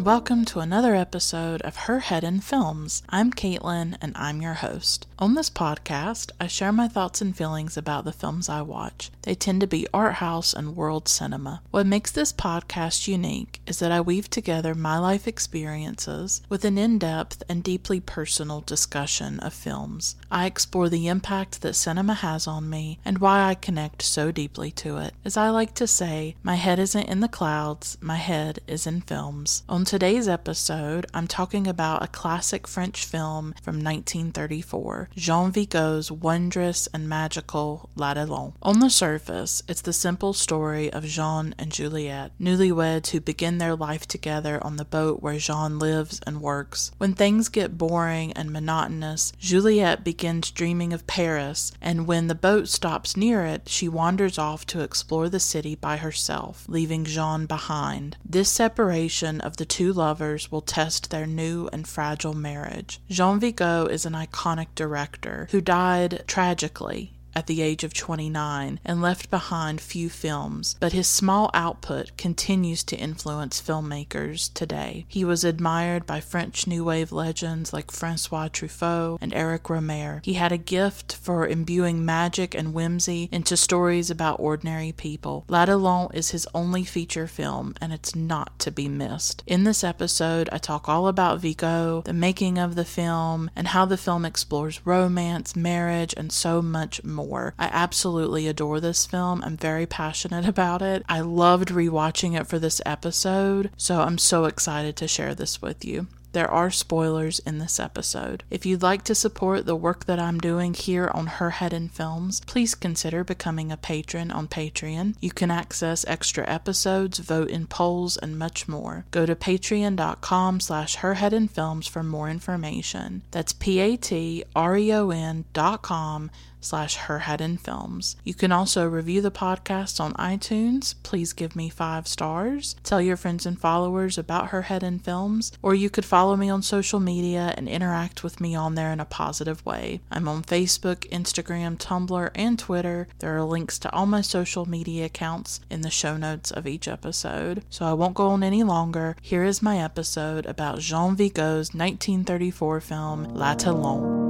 And welcome to another episode of Her Head in Films. I'm Caitlin, and I'm your host. On this podcast, I share my thoughts and feelings about the films I watch. They tend to be art house and world cinema. What makes this podcast unique is that I weave together my life experiences with an in depth and deeply personal discussion of films. I explore the impact that cinema has on me and why I connect so deeply to it. As I like to say, my head isn't in the clouds, my head is in films. On today's episode, I'm talking about a classic French film from 1934, Jean Vigo's wondrous and magical L'Atalante. On the surface, it's the simple story of Jean and Juliette, newlyweds who begin their life together on the boat where Jean lives and works. When things get boring and monotonous, Juliette begins dreaming of Paris, and when the boat stops near it, she wanders off to explore the city by herself, leaving Jean behind. This separation of the two lovers will test their new and fragile marriage. Jean Vigo is an iconic director who died tragically at the age of 29 and left behind few films, but his small output continues to influence filmmakers today. He was admired by French New Wave legends like Francois Truffaut and Eric Rohmer. He had a gift for imbuing magic and whimsy into stories about ordinary people. L'Atalante is his only feature film, and it's not to be missed. In this episode, I talk all about Vigo, the making of the film, and how the film explores romance, marriage, and so much more more. I absolutely adore this film. I'm very passionate about it. I loved rewatching it for this episode, so I'm so excited to share this with you. There are spoilers in this episode. If you'd like to support the work that I'm doing here on Her Head in Films, please consider becoming a patron on Patreon. You can access extra episodes, vote in polls, and much more. Go to patreon.com slash herheadinfilms for more information. That's P-A-T-R-E-O-N dot com slash Her Head in Films. You can also review the podcast on iTunes. Please give me five stars. Tell your friends and followers about Her Head in Films, or you could follow me on social media and interact with me on there in a positive way. I'm on Facebook, Instagram, Tumblr, and Twitter. There are links to all my social media accounts in the show notes of each episode. So I won't go on any longer. Here is my episode about Jean Vigo's 1934 film L'Atalante.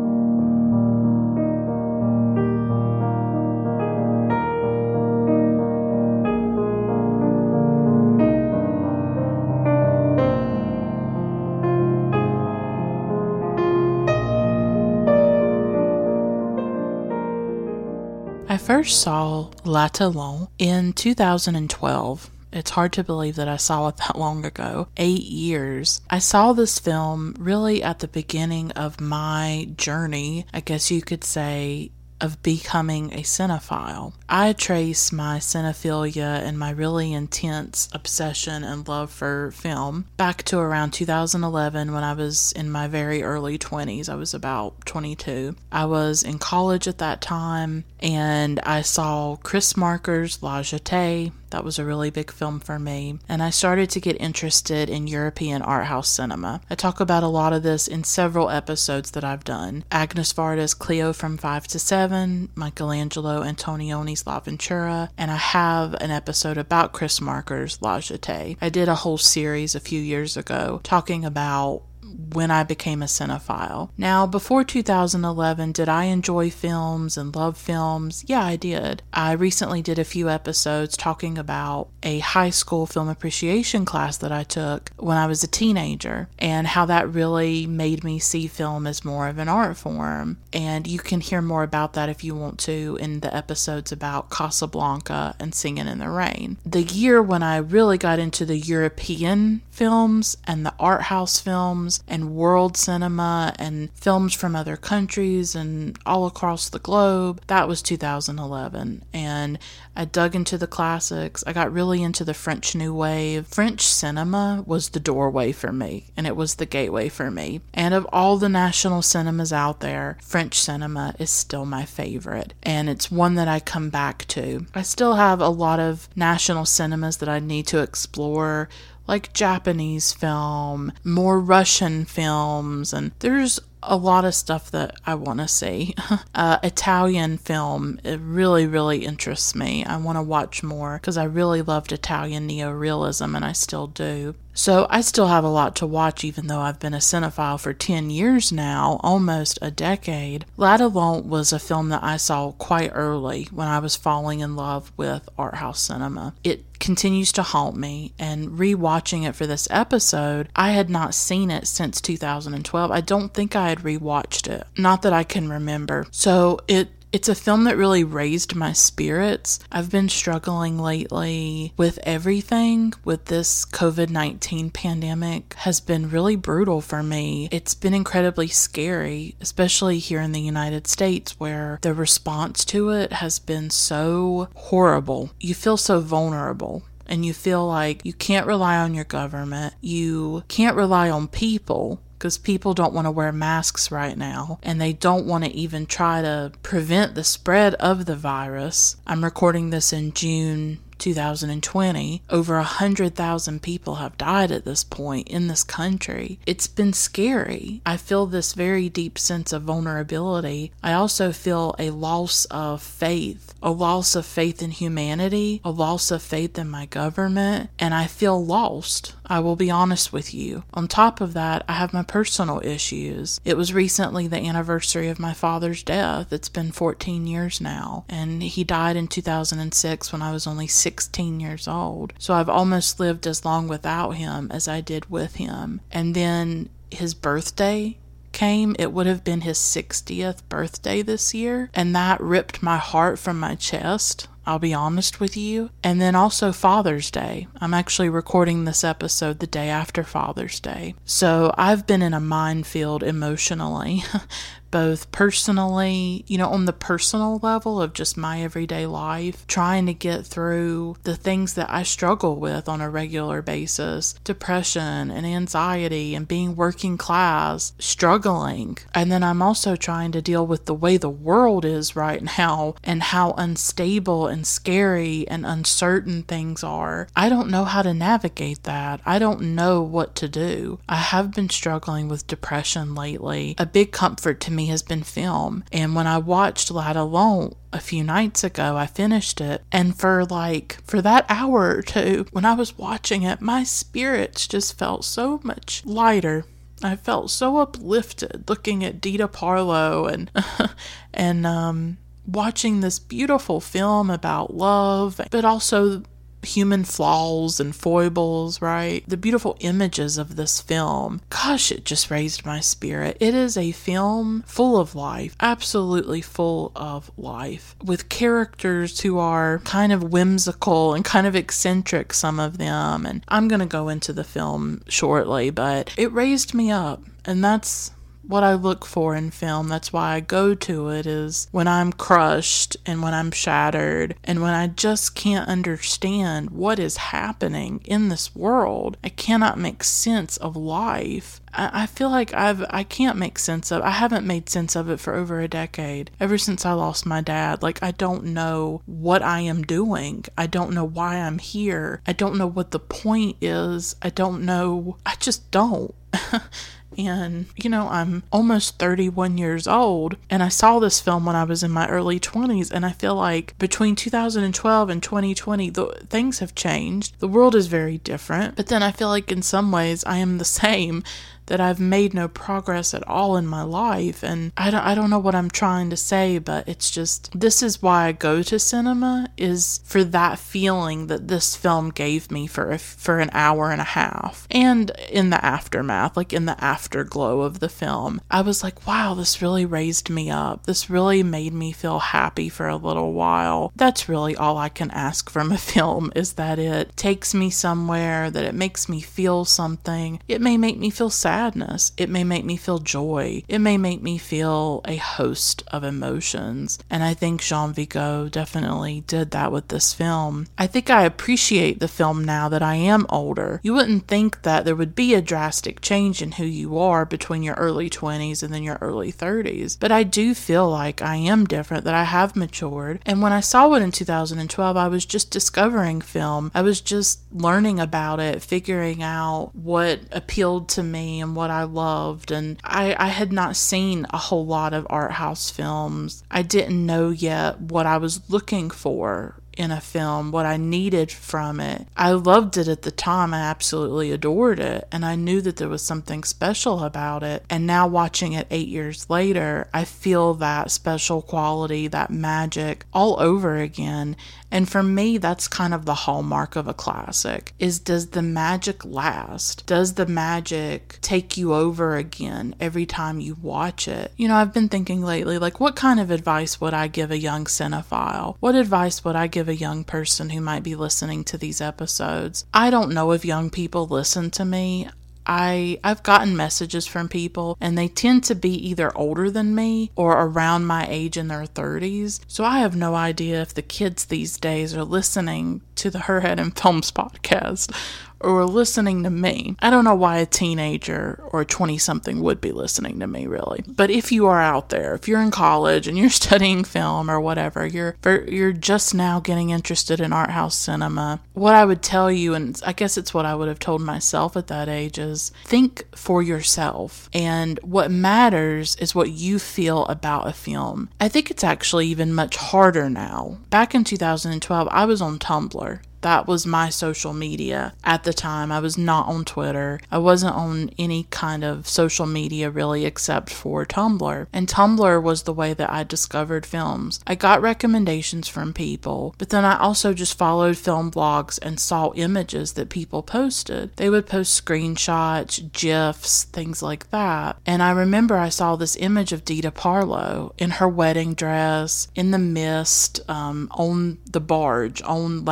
First saw L'Atalante in 2012. It's hard to believe that I saw it that long ago. Eight years. I saw this film really at the beginning of my journey, I guess you could say, of becoming a cinephile. I trace my cinephilia and my really intense obsession and love for film back to around 2011 when I was in my very early 20s. I was about 22. I was in college at that time and I saw Chris Marker's La Jetée, that was a really big film for me. And I started to get interested in European art house cinema. I talk about a lot of this in several episodes that I've done. Agnes Varda's Cleo from 5 to 7, Michelangelo Antonioni's L'Avventura, and I have an episode about Chris Marker's La Jetée. I did a whole series a few years ago talking about when I became a cinephile. Now, before 2011, did I enjoy films and love films? Yeah, I did. I recently did a few episodes talking about a high school film appreciation class that I took when I was a teenager and how that really made me see film as more of an art form. And you can hear more about that if you want to in the episodes about Casablanca and Singing in the Rain. The year when I really got into the European films and the art house films and world cinema and films from other countries and all across the globe. That was 2011. And I dug into the classics. I got really into the French New Wave. French cinema was the doorway for me, and it was the gateway for me. And of all the national cinemas out there, French cinema is still my favorite, and it's one that I come back to. I still have a lot of national cinemas that I need to explore like Japanese film, more Russian films, and there's a lot of stuff that I want to see. uh, Italian film, it really, really interests me. I want to watch more because I really loved Italian neorealism and I still do. So I still have a lot to watch, even though I've been a cinephile for 10 years now, almost a decade. L'Atalante was a film that I saw quite early when I was falling in love with art house cinema. It continues to haunt me, and rewatching it for this episode, I had not seen it since 2012. I don't think I had rewatched it, not that I can remember. So it it's a film that really raised my spirits. I've been struggling lately with everything with this COVID-19 pandemic has been really brutal for me. It's been incredibly scary, especially here in the United States where the response to it has been so horrible. You feel so vulnerable and you feel like you can't rely on your government. You can't rely on people because people don't want to wear masks right now and they don't want to even try to prevent the spread of the virus. I'm recording this in June 2020, over 100,000 people have died at this point in this country. It's been scary. I feel this very deep sense of vulnerability. I also feel a loss of faith, a loss of faith in humanity, a loss of faith in my government, and I feel lost. I will be honest with you. On top of that, I have my personal issues. It was recently the anniversary of my father's death. It's been 14 years now, and he died in 2006 when I was only 16 years old. So I've almost lived as long without him as I did with him. And then his birthday came, it would have been his 60th birthday this year, and that ripped my heart from my chest. I'll be honest with you. And then also Father's Day. I'm actually recording this episode the day after Father's Day. So I've been in a minefield emotionally both personally, you know, on the personal level of just my everyday life, trying to get through the things that I struggle with on a regular basis depression and anxiety and being working class, struggling. And then I'm also trying to deal with the way the world is right now and how unstable and scary and uncertain things are. I don't know how to navigate that. I don't know what to do. I have been struggling with depression lately. A big comfort to me me has been film. And when I watched L'Atalante a few nights ago, I finished it. And for like, for that hour or two, when I was watching it, my spirits just felt so much lighter. I felt so uplifted looking at Dita Parlo and, and, um, watching this beautiful film about love, but also human flaws and foibles, right? The beautiful images of this film. Gosh, it just raised my spirit. It is a film full of life, absolutely full of life, with characters who are kind of whimsical and kind of eccentric, some of them. And I'm going to go into the film shortly, but it raised me up. And that's what I look for in film. That's why I go to it is when I'm crushed and when I'm shattered and when I just can't understand what is happening in this world. I cannot make sense of life. I, feel like I've I can't make sense of I haven't made sense of it for over a decade. Ever since I lost my dad. Like I don't know what I am doing. I don't know why I'm here. I don't know what the point is. I don't know I just don't. And, you know, I'm almost 31 years old, and I saw this film when I was in my early 20s, and I feel like between 2012 and 2020, the, things have changed. The world is very different, but then I feel like in some ways I am the same that I've made no progress at all in my life. And I don't, I don't know what I'm trying to say, but it's just this is why I go to cinema is for that feeling that this film gave me for a, for an hour and a half. And in the aftermath, like in the afterglow of the film, I was like, wow, this really raised me up. This really made me feel happy for a little while. That's really all I can ask from a film is that it takes me somewhere, that it makes me feel something. It may make me feel sad sadness. It may make me feel joy. It may make me feel a host of emotions. And I think Jean Vigo definitely did that with this film. I think I appreciate the film now that I am older. You wouldn't think that there would be a drastic change in who you are between your early 20s and then your early 30s, but I do feel like I am different, that I have matured. And when I saw it in 2012, I was just discovering film. I was just learning about it, figuring out what appealed to me and what I loved. And I, I had not seen a whole lot of art house films. I didn't know yet what I was looking for in a film, what I needed from it. I loved it at the time. I absolutely adored it. And I knew that there was something special about it. And now, watching it eight years later, I feel that special quality, that magic all over again. And for me, that's kind of the hallmark of a classic is does the magic last? Does the magic take you over again every time you watch it? You know, I've been thinking lately, like, what kind of advice would I give a young cinephile? What advice would I give a young person who might be listening to these episodes? I don't know if young people listen to me. I I've gotten messages from people and they tend to be either older than me or around my age in their 30s. So I have no idea if the kids these days are listening to the Her Head in Films podcast or listening to me. I don't know why a teenager or a 20 something would be listening to me, really. But if you are out there, if you're in college and you're studying film or whatever, you're you're just now getting interested in art house cinema, what I would tell you, and I guess it's what I would have told myself at that age, is think for yourself. And what matters is what you feel about a film. I think it's actually even much harder now. Back in 2012, I was on Tumblr that was my social media at the time. I was not on Twitter. I wasn't on any kind of social media really except for Tumblr. And Tumblr was the way that I discovered films. I got recommendations from people, but then I also just followed film blogs and saw images that people posted. They would post screenshots, GIFs, things like that. And I remember I saw this image of Dita Parlo in her wedding dress, in the mist, um, on the barge, on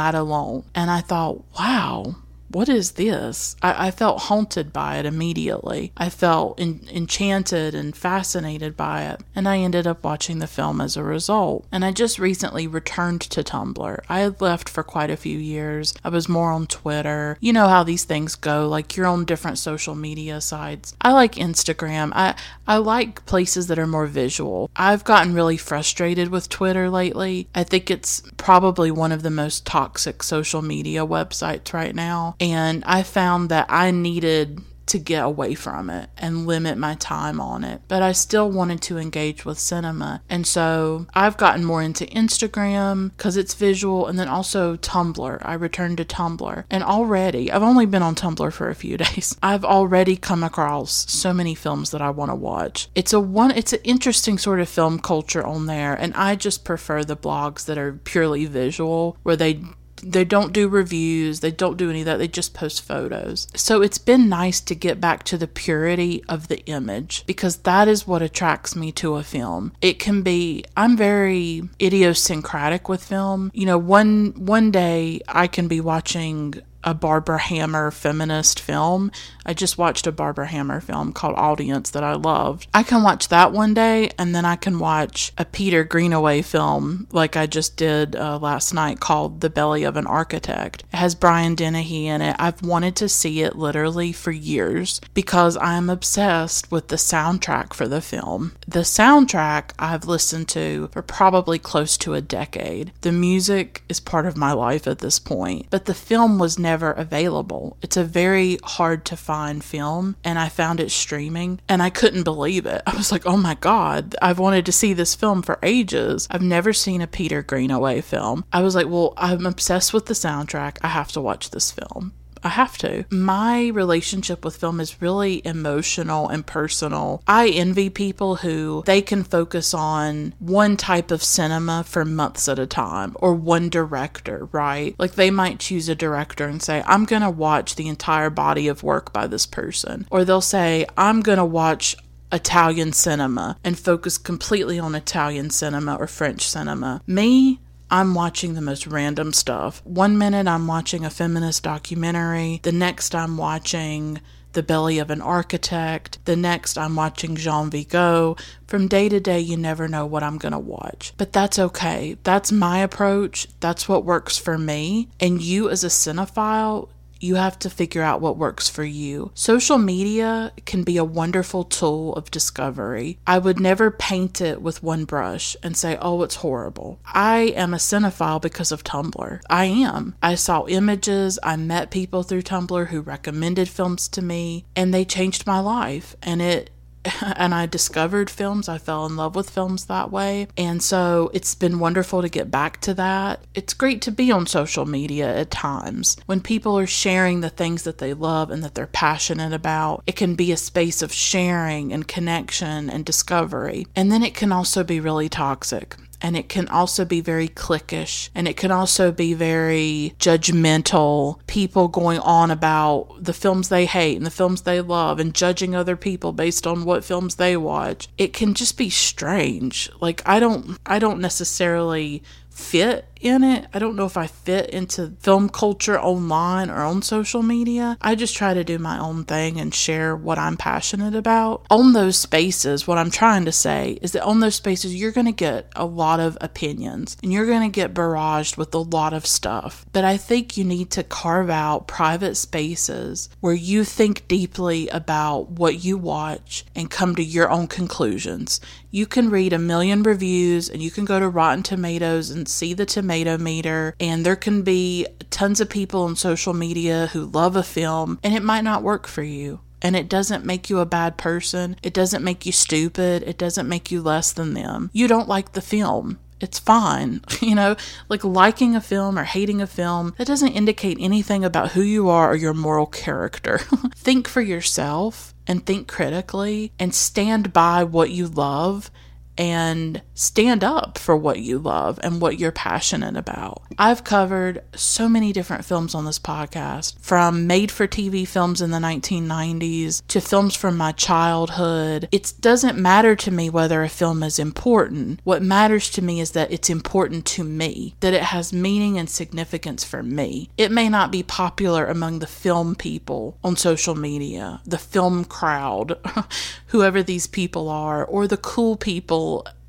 And I thought, wow, what is this? I, I, felt haunted by it immediately. I felt in, enchanted and fascinated by it, and I ended up watching the film as a result. And I just recently returned to Tumblr. I had left for quite a few years. I was more on Twitter. You know how these things go, like you're on different social media sites. I like Instagram. I, I like places that are more visual. I've gotten really frustrated with Twitter lately. I think it's probably one of the most toxic social media websites right now and I found that I needed to get away from it and limit my time on it. But I still wanted to engage with cinema. And so I've gotten more into Instagram because it's visual and then also Tumblr. I returned to Tumblr. And already, I've only been on Tumblr for a few days. I've already come across so many films that I want to watch. It's a one it's an interesting sort of film culture on there and I just prefer the blogs that are purely visual where they they don't do reviews, they don't do any of that, they just post photos. So it's been nice to get back to the purity of the image because that is what attracts me to a film. It can be I'm very idiosyncratic with film. You know, one one day I can be watching a Barbara Hammer feminist film. I just watched a Barbara Hammer film called Audience that I loved. I can watch that one day and then I can watch a Peter Greenaway film like I just did uh, last night called The Belly of an Architect. It has Brian Dennehy in it. I've wanted to see it literally for years because I'm obsessed with the soundtrack for the film. The soundtrack I've listened to for probably close to a decade. The music is part of my life at this point, but the film was never available. It's a very hard to find film, and I found it streaming, and I couldn't believe it. I was like, oh my God, I've wanted to see this film for ages. I've never seen a Peter Greenaway film. I was like, well, I'm obsessed with the soundtrack. I have to watch this film. I have to. My relationship with film is really emotional and personal. I envy people who they can focus on one type of cinema for months at a time or one director, right? Like they might choose a director and say, I'm going to watch the entire body of work by this person. Or they'll say, I'm going to watch Italian cinema and focus completely on Italian cinema or French cinema. Me, I'm watching the most random stuff. One minute I'm watching a feminist documentary, the next I'm watching The Belly of an Architect. The next, I'm watching Jean Vigo. From day to day, you never know what I'm going to watch. But that's okay. That's my approach. That's what works for me. And you, as a cinephile, you have to figure out what works for you. Social media can be a wonderful tool of discovery. I would never paint it with one brush and say, oh, it's horrible. I am a cinephile because of Tumblr. I am. I saw images, I met people through Tumblr who recommended films to me, and they changed my life. And it and I discovered films. I fell in love with films that way. And so it's been wonderful to get back to that. It's great to be on social media at times when people are sharing the things that they love and that they're passionate about. It can be a space of sharing and connection and discovery. And then it can also be really toxic and it can also be very cliquish and it can also be very judgmental. People going on about the films they hate and the films they love and judging other people based on what films they watch. It can just be strange. Like i don't i don't necessarily fit in it. I don't know if I fit into film culture online or on social media. I just try to do my own thing and share what I'm passionate about. On those spaces, what I'm trying to say is that on those spaces, you're going to get a lot of opinions and you're going to get barraged with a lot of stuff. But I think you need to carve out private spaces where you think deeply about what you watch and come to your own conclusions. You can read a million reviews and you can go to Rotten Tomatoes and see the tomato tomato meter, and there can be tons of people on social media who love a film, and it might not work for you. And it doesn't make you a bad person. It doesn't make you stupid. It doesn't make you less than them. You don't like the film it's fine. You know, like liking a film or hating a film, that doesn't indicate anything about who you are or your moral character. think for yourself and think critically and stand by what you love and stand up for what you love and what you're passionate about. I've covered so many different films on this podcast, from made for TV films in the 1990s to films from my childhood. It doesn't matter to me whether a film is important. What matters to me is that it's important to me, that it has meaning and significance for me. It may not be popular among the film people on social media, the film crowd, whoever these people are, or the cool people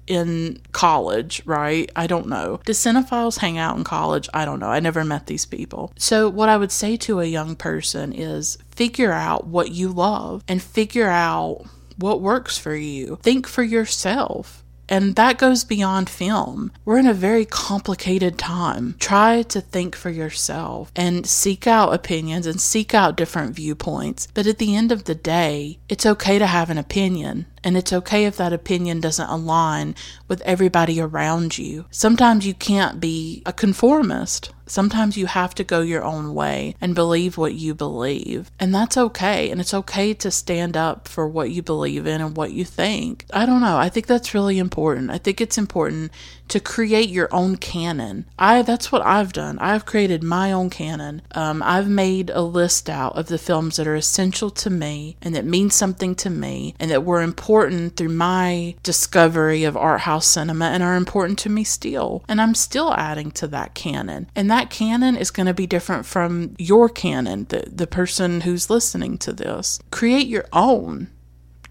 in college, right? I don't know. Do cinephiles hang out in college? I don't know. I never met these people. So, what I would say to a young person is figure out what you love and figure out what works for you. Think for yourself. And that goes beyond film. We're in a very complicated time. Try to think for yourself and seek out opinions and seek out different viewpoints. But at the end of the day, it's okay to have an opinion and it's okay if that opinion doesn't align with everybody around you. Sometimes you can't be a conformist. Sometimes you have to go your own way and believe what you believe. And that's okay. And it's okay to stand up for what you believe in and what you think. I don't know. I think that's really important. I think it's important to create your own canon. I that's what I've done. I've created my own canon. Um, I've made a list out of the films that are essential to me and that mean something to me and that were important through my discovery of art house cinema and are important to me still. And I'm still adding to that canon. And that canon is going to be different from your canon, the, the person who's listening to this. Create your own.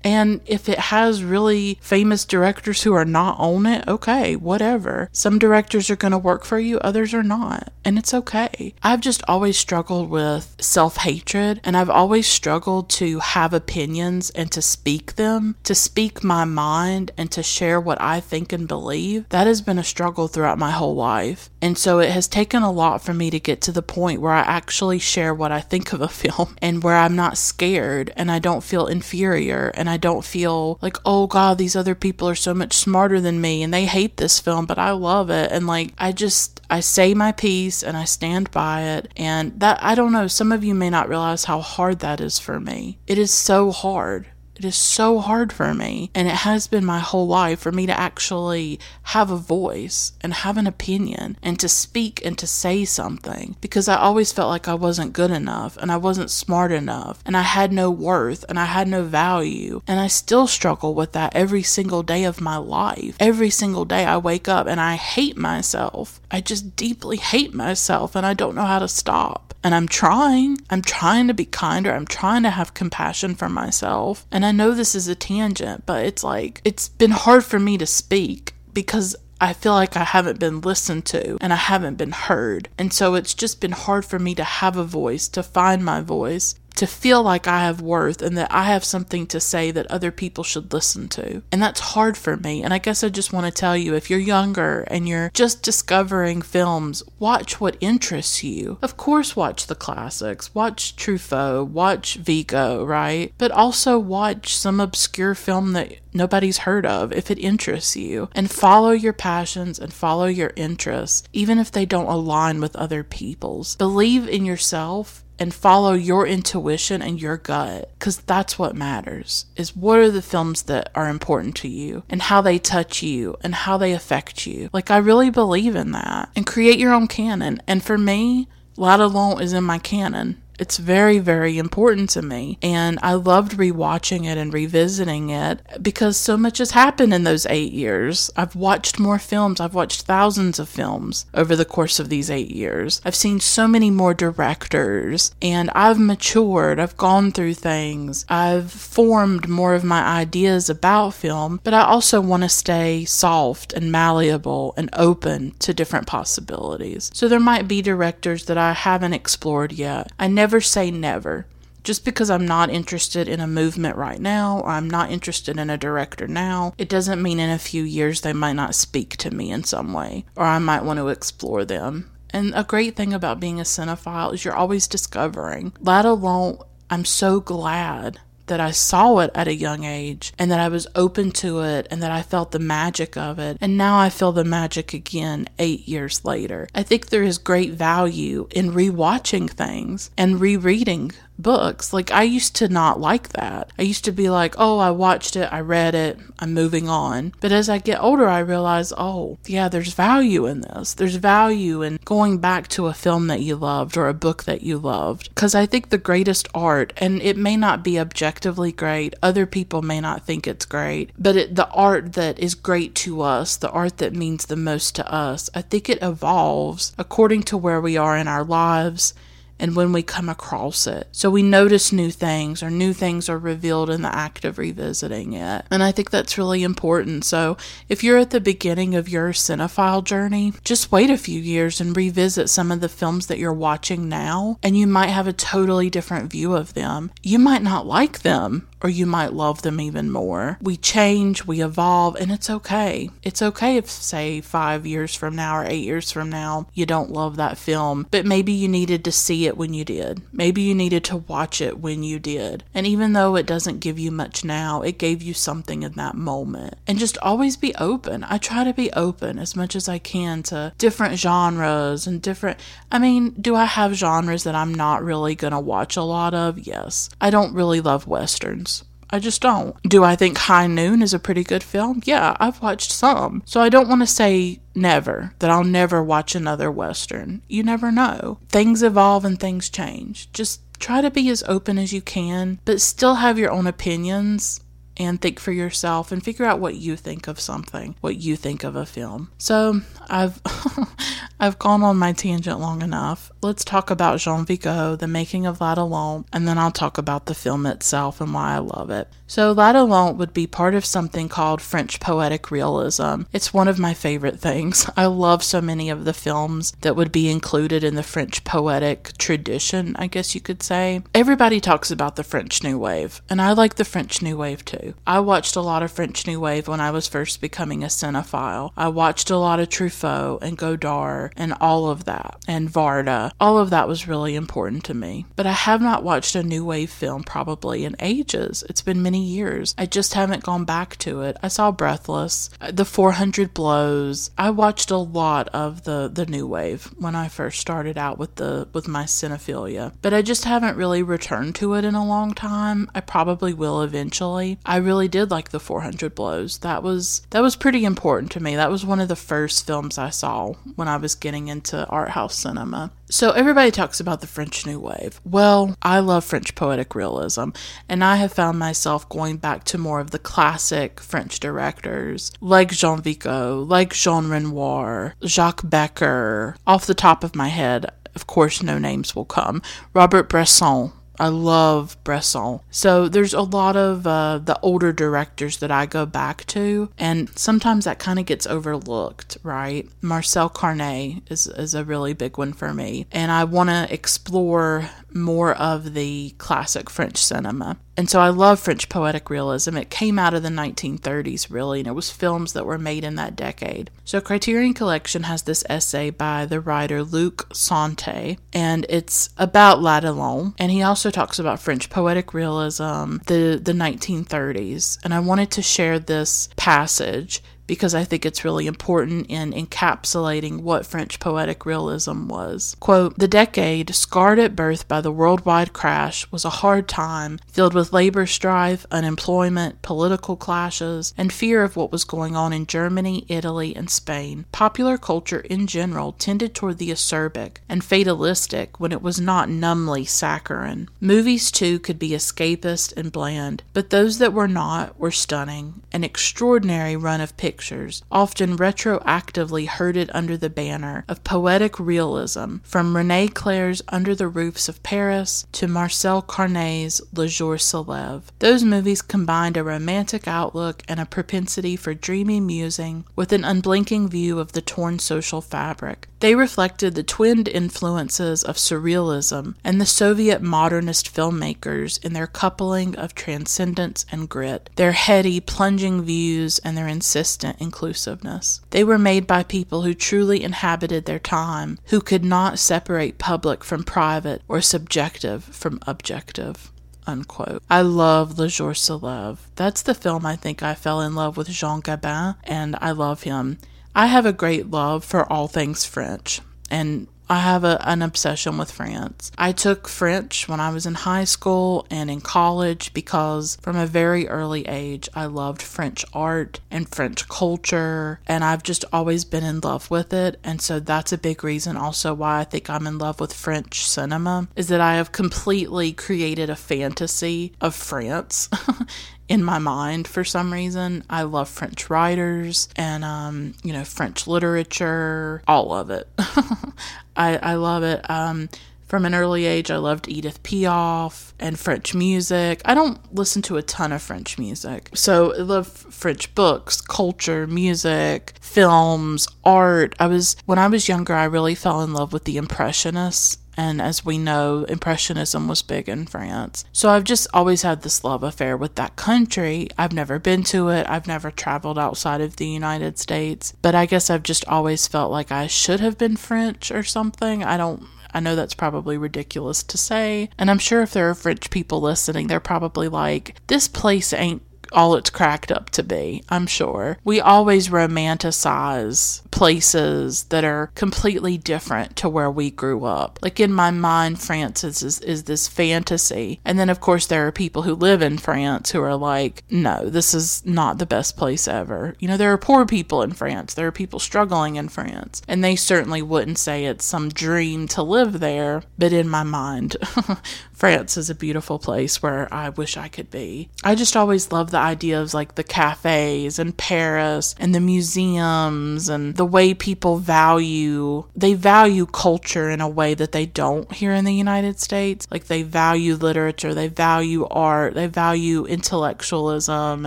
And if it has really famous directors who are not on it, okay, whatever. Some directors are going to work for you, others are not. And it's okay. I've just always struggled with self hatred, and I've always struggled to have opinions and to speak them, to speak my mind and to share what I think and believe. That has been a struggle throughout my whole life. And so it has taken a lot for me to get to the point where I actually share what I think of a film and where I'm not scared and I don't feel inferior and I don't feel like, oh God, these other people are so much smarter than me and they hate this film, but I love it. And like, I just, I say my piece and I stand by it. And that, I don't know, some of you may not realize how hard that is for me. It is so hard. It is so hard for me, and it has been my whole life for me to actually have a voice and have an opinion and to speak and to say something because I always felt like I wasn't good enough and I wasn't smart enough and I had no worth and I had no value. And I still struggle with that every single day of my life. Every single day I wake up and I hate myself. I just deeply hate myself and I don't know how to stop. And I'm trying. I'm trying to be kinder. I'm trying to have compassion for myself. And I know this is a tangent, but it's like, it's been hard for me to speak because I feel like I haven't been listened to and I haven't been heard. And so it's just been hard for me to have a voice, to find my voice, to feel like I have worth and that I have something to say that other people should listen to. And that's hard for me. And I guess I just want to tell you if you're younger and you're just discovering films, watch what interests you. Of course, watch the classics, watch Truffaut, watch Vigo, right? But also watch some obscure film that nobody's heard of if it interests you and follow your passions and follow your interests even if they don't align with other people's believe in yourself and follow your intuition and your gut because that's what matters is what are the films that are important to you and how they touch you and how they affect you. Like i really believe in that. And create your own canon. And for me L'Atalante is in my canon it's very, very important to me. And I loved rewatching it and revisiting it because so much has happened in those eight years. I've watched more films. I've watched thousands of films over the course of these eight years. I've seen so many more directors and I've matured. I've gone through things. I've formed more of my ideas about film, but I also want to stay soft and malleable and open to different possibilities. So there might be directors that I haven't explored yet. I never never say never. Just because I'm not interested in a movement right now, or I'm not interested in a director now, it doesn't mean in a few years they might not speak to me in some way, or I might want to explore them. And a great thing about being a cinephile is you're always discovering. L'Atalante, I'm so glad that I saw it at a young age and that I was open to it and that I felt the magic of it. And now I feel the magic again eight years later. I think there is great value in rewatching things and rereading books. Like, I used to not like that. I used to be like, oh, I watched it, I read it, I'm moving on. But as I get older, I realize, oh, yeah, there's value in this. There's value in going back to a film that you loved or a book that you loved. Because I think the greatest art, and it may not be objectively great, other people may not think it's great, but it, the art that is great to us, the art that means the most to us, I think it evolves according to where we are in our lives and when we come across it. So we notice new things or new things are revealed in the act of revisiting it. And I think that's really important. So if you're at the beginning of your cinephile journey, just wait a few years and revisit some of the films that you're watching now, and you might have a totally different view of them. You might not like them, or you might love them even more. We change, we evolve, and it's okay. It's okay if, say, five years from now or eight years from now, you don't love that film, but maybe you needed to see it when you did. Maybe you needed to watch it when you did. And even though it doesn't give you much now, it gave you something in that moment. And just always be open. I try to be open as much as I can to different genres and different. I mean, do I have genres that I'm not really going to watch a lot of? Yes. I don't really love westerns. I just don't. Do I think High Noon is a pretty good film? Yeah, I've watched some. So I don't want to say never, that I'll never watch another Western. You never know. Things evolve and things change. Just try to be as open as you can, but still have your own opinions and think for yourself and figure out what you think of something, what you think of a film. So I've I've gone on my tangent long enough. Let's talk about Jean Vigo, the making of La La and then I'll talk about the film itself and why I love it. So La La would be part of something called French poetic realism. It's one of my favorite things. I love so many of the films that would be included in the French poetic tradition, I guess you could say. Everybody talks about the French New Wave, and I like the French New Wave too. I watched a lot of French New Wave when I was first becoming a cinephile. I watched a lot of Truffaut and Godard and all of that, and Varda. All of that was really important to me. But I have not watched a New Wave film probably in ages. It's been many years. I just haven't gone back to it. I saw Breathless, uh, The 400 Blows. I watched a lot of the the New Wave when I first started out with the with my cinephilia, but I just haven't really returned to it in a long time. I probably will eventually. I really did like The 400 Blows. That was that was pretty important to me. That was one of the first films I saw when I was getting into art house cinema. So everybody talks about the French New Wave. Well, I love French poetic realism, and I have found myself going back to more of the classic French directors like Jean Vigo, like Jean Renoir, Jacques Becker. Off the top of my head, of course, no names will come. Robert Bresson, I love Bresson. So there's a lot of uh, the older directors that I go back to, and sometimes that kind of gets overlooked, right? Marcel Carné is, is a really big one for me, and I want to explore more of the classic French cinema. And so I love French poetic realism. It came out of the 1930s, really, and it was films that were made in that decade. So Criterion Collection has this essay by the writer Luc Sante, and it's about L'Atalante. And he also talks about French poetic realism, the, the 1930s. And I wanted to share this passage because I think it's really important in encapsulating what French poetic realism was. Quote, The decade, scarred at birth by the worldwide crash, was a hard time, filled with labor strife, unemployment, political clashes, and fear of what was going on in Germany, Italy, and Spain. Popular culture in general tended toward the acerbic and fatalistic when it was not numbly saccharine. Movies, too, could be escapist and bland, but those that were not were stunning. An extraordinary run of pictures often retroactively herded under the banner of poetic realism, from René Clair's Under the Roofs of Paris to Marcel Carné's Le Jour se lève. Those movies combined a romantic outlook and a propensity for dreamy musing with an unblinking view of the torn social fabric. They reflected the twinned influences of surrealism and the Soviet modernist filmmakers in their coupling of transcendence and grit, their heady, plunging views, and their insistent inclusiveness. They were made by people who truly inhabited their time, who could not separate public from private or subjective from objective. Unquote. I love Le Jour se lève. That's the film I think I fell in love with Jean Gabin, and I love him. I have a great love for all things French, and I have a, an obsession with France. I took French when I was in high school and in college because from a very early age I loved French art and French culture, and I've just always been in love with it. And so that's a big reason also why I think I'm in love with French cinema is that I have completely created a fantasy of France in my mind for some reason. I love French writers and, um, you know, French literature, all of it. I, I love it. Um, from an early age, I loved Edith Piaf and French music. I don't listen to a ton of French music. So I love French books, culture, music, films, art. I was, when I was younger, I really fell in love with the Impressionists and as we know, Impressionism was big in France. So I've just always had this love affair with that country. I've never been to it, I've never traveled outside of the United States, but I guess I've just always felt like I should have been French or something. I don't I know that's probably ridiculous to say. And I'm sure if there are French people listening, they're probably like, this place ain't all it's cracked up to be, I'm sure. We always romanticize places that are completely different to where we grew up. Like in my mind, France is, is, is this fantasy. And then, of course, there are people who live in France who are like, no, this is not the best place ever. You know, there are poor people in France, there are people struggling in France, and they certainly wouldn't say it's some dream to live there. But in my mind, France is a beautiful place where I wish I could be. I just always love the idea of like the cafes and Paris and the museums and the way people value they value culture in a way that they don't here in the United States. Like they value literature, they value art, they value intellectualism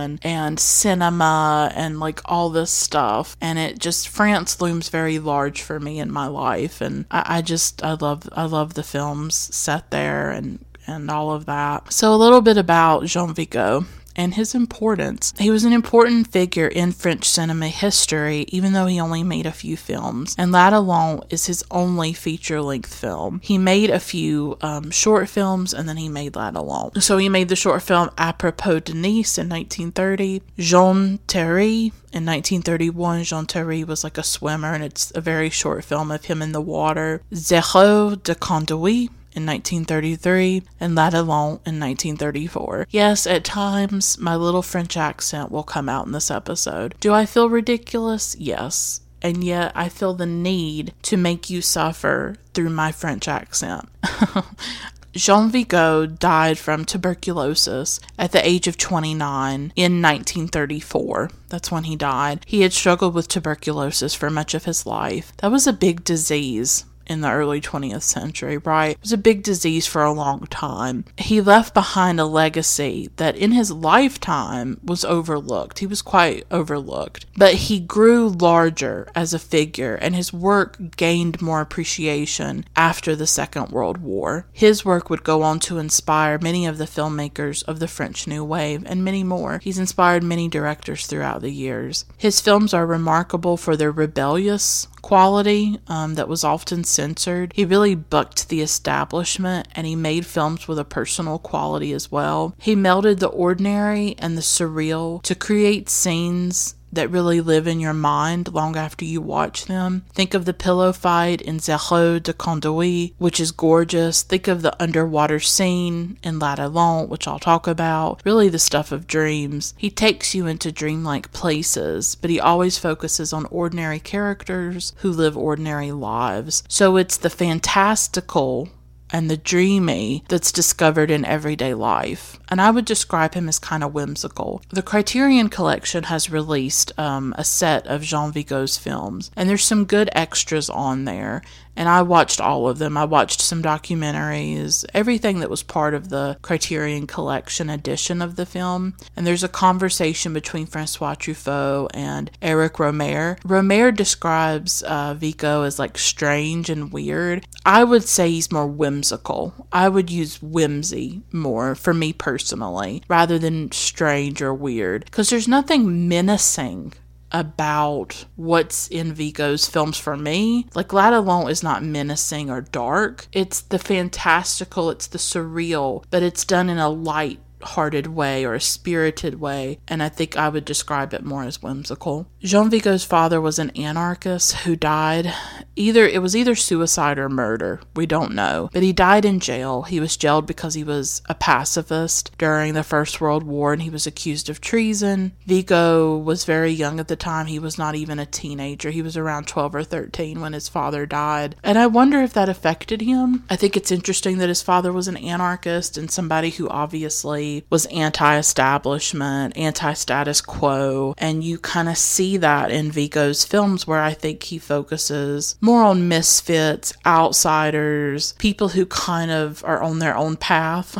and and cinema and like all this stuff. And it just France looms very large for me in my life and I, I just I love I love the films set there and and all of that. So, a little bit about Jean Vigo and his importance. He was an important figure in French cinema history, even though he only made a few films. And L'Atalante is his only feature length film. He made a few um, short films and then he made L'Atalante. So he made the short film Apropos de Nice in 1930, Jean Taris in 1931, Jean Taris was like a swimmer, and it's a very short film of him in the water. Zero de Conduit in 1933 and L'Atalante in 1934. Yes, at times my little French accent will come out in this episode. Do I feel ridiculous? Yes. And yet I feel the need to make you suffer through my French accent. Jean Vigo died from tuberculosis at the age of 29 in 1934. That's when he died. He had struggled with tuberculosis for much of his life. That was a big disease in the early 20th century, right? It was a big disease for a long time. He left behind a legacy that in his lifetime was overlooked. He was quite overlooked. But he grew larger as a figure and his work gained more appreciation after the Second World War. His work would go on to inspire many of the filmmakers of the French New Wave and many more. He's inspired many directors throughout the years. His films are remarkable for their rebellious quality um, that was often censored. He really bucked the establishment and he made films with a personal quality as well. He melded the ordinary and the surreal to create scenes that really live in your mind long after you watch them. Think of the pillow fight in Zéro de Conduite, which is gorgeous. Think of the underwater scene in La L'Atalante, which I'll talk about. Really the stuff of dreams. He takes you into dreamlike places, but he always focuses on ordinary characters who live ordinary lives. So it's the fantastical and the dreamy that's discovered in everyday life. And I would describe him as kind of whimsical. The Criterion Collection has released um, a set of Jean Vigo's films, and there's some good extras on there and I watched all of them. I watched some documentaries, everything that was part of the Criterion Collection edition of the film. And there's a conversation between Francois Truffaut and Eric Rohmer. Rohmer describes uh, Vigo as like strange and weird. I would say he's more whimsical. I would use whimsy more for me personally, rather than strange or weird, because there's nothing menacing about what's in Vigo's films for me. Like L'Atalante is not menacing or dark. It's the fantastical, it's the surreal, but it's done in a light hearted way or a spirited way, and I think I would describe it more as whimsical. Jean Vigo's father was an anarchist who died either it was either suicide or murder. We don't know. But he died in jail. He was jailed because he was a pacifist during the First World War and he was accused of treason. Vigo was very young at the time. He was not even a teenager. He was around 12 or 13 when his father died. And I wonder if that affected him. I think it's interesting that his father was an anarchist and somebody who obviously was anti establishment, anti status quo. And you kind of see that in Vigo's films, where I think he focuses more on misfits, outsiders, people who kind of are on their own path.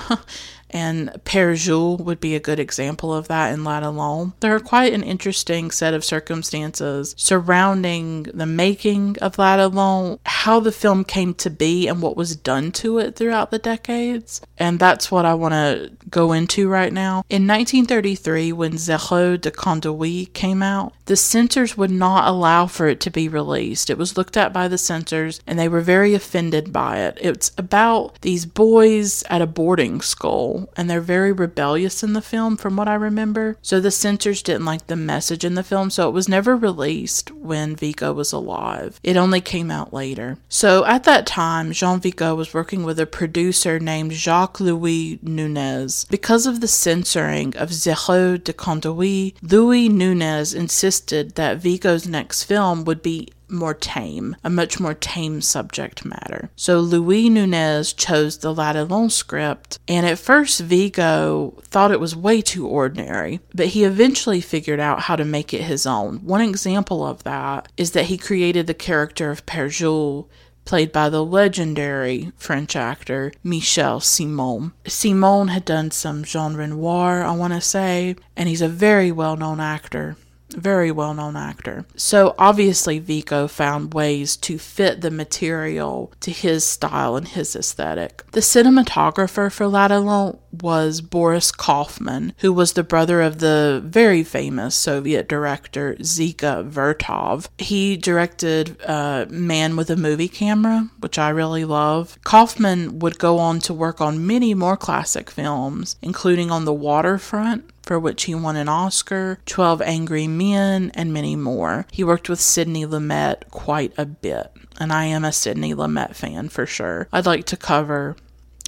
and Père Jules would be a good example of that in L'Atalante. There are quite an interesting set of circumstances surrounding the making of L'Atalante, how the film came to be, and what was done to it throughout the decades. And that's what I want to go into right now. In 1933, when Zéro de Conduite came out, the censors would not allow for it to be released. It was looked at by the censors and they were very offended by it. It's about these boys at a boarding school and they're very rebellious in the film, from what I remember. So the censors didn't like the message in the film, so it was never released when Vigo was alive. It only came out later. So at that time, Jean Vigo was working with a producer named Jacques Louis Nounez. Because of the censoring of Zéro de Conduite, Louis Nounez insisted that Vigo's next film would be more tame, a much more tame subject matter. So Louis Nounez chose the L'Atalante script, and at first Vigo thought it was way too ordinary, but he eventually figured out how to make it his own. One example of that is that he created the character of Père Jules played by the legendary French actor Michel Simon. Simon had done some Jean Renoir, I want to say, and he's a very well known actor very well known actor. So obviously, Vigo found ways to fit the material to his style and his aesthetic. The cinematographer for L'Atalante was Boris Kaufman, who was the brother of the very famous Soviet director Dziga Vertov. He directed uh, Man with a Movie Camera, which I really love. Kaufman would go on to work on many more classic films, including On the Waterfront, for which he won an Oscar, 12 Angry Men, and many more. He worked with Sidney Lumet quite a bit, and I am a Sidney Lumet fan for sure. I'd like to cover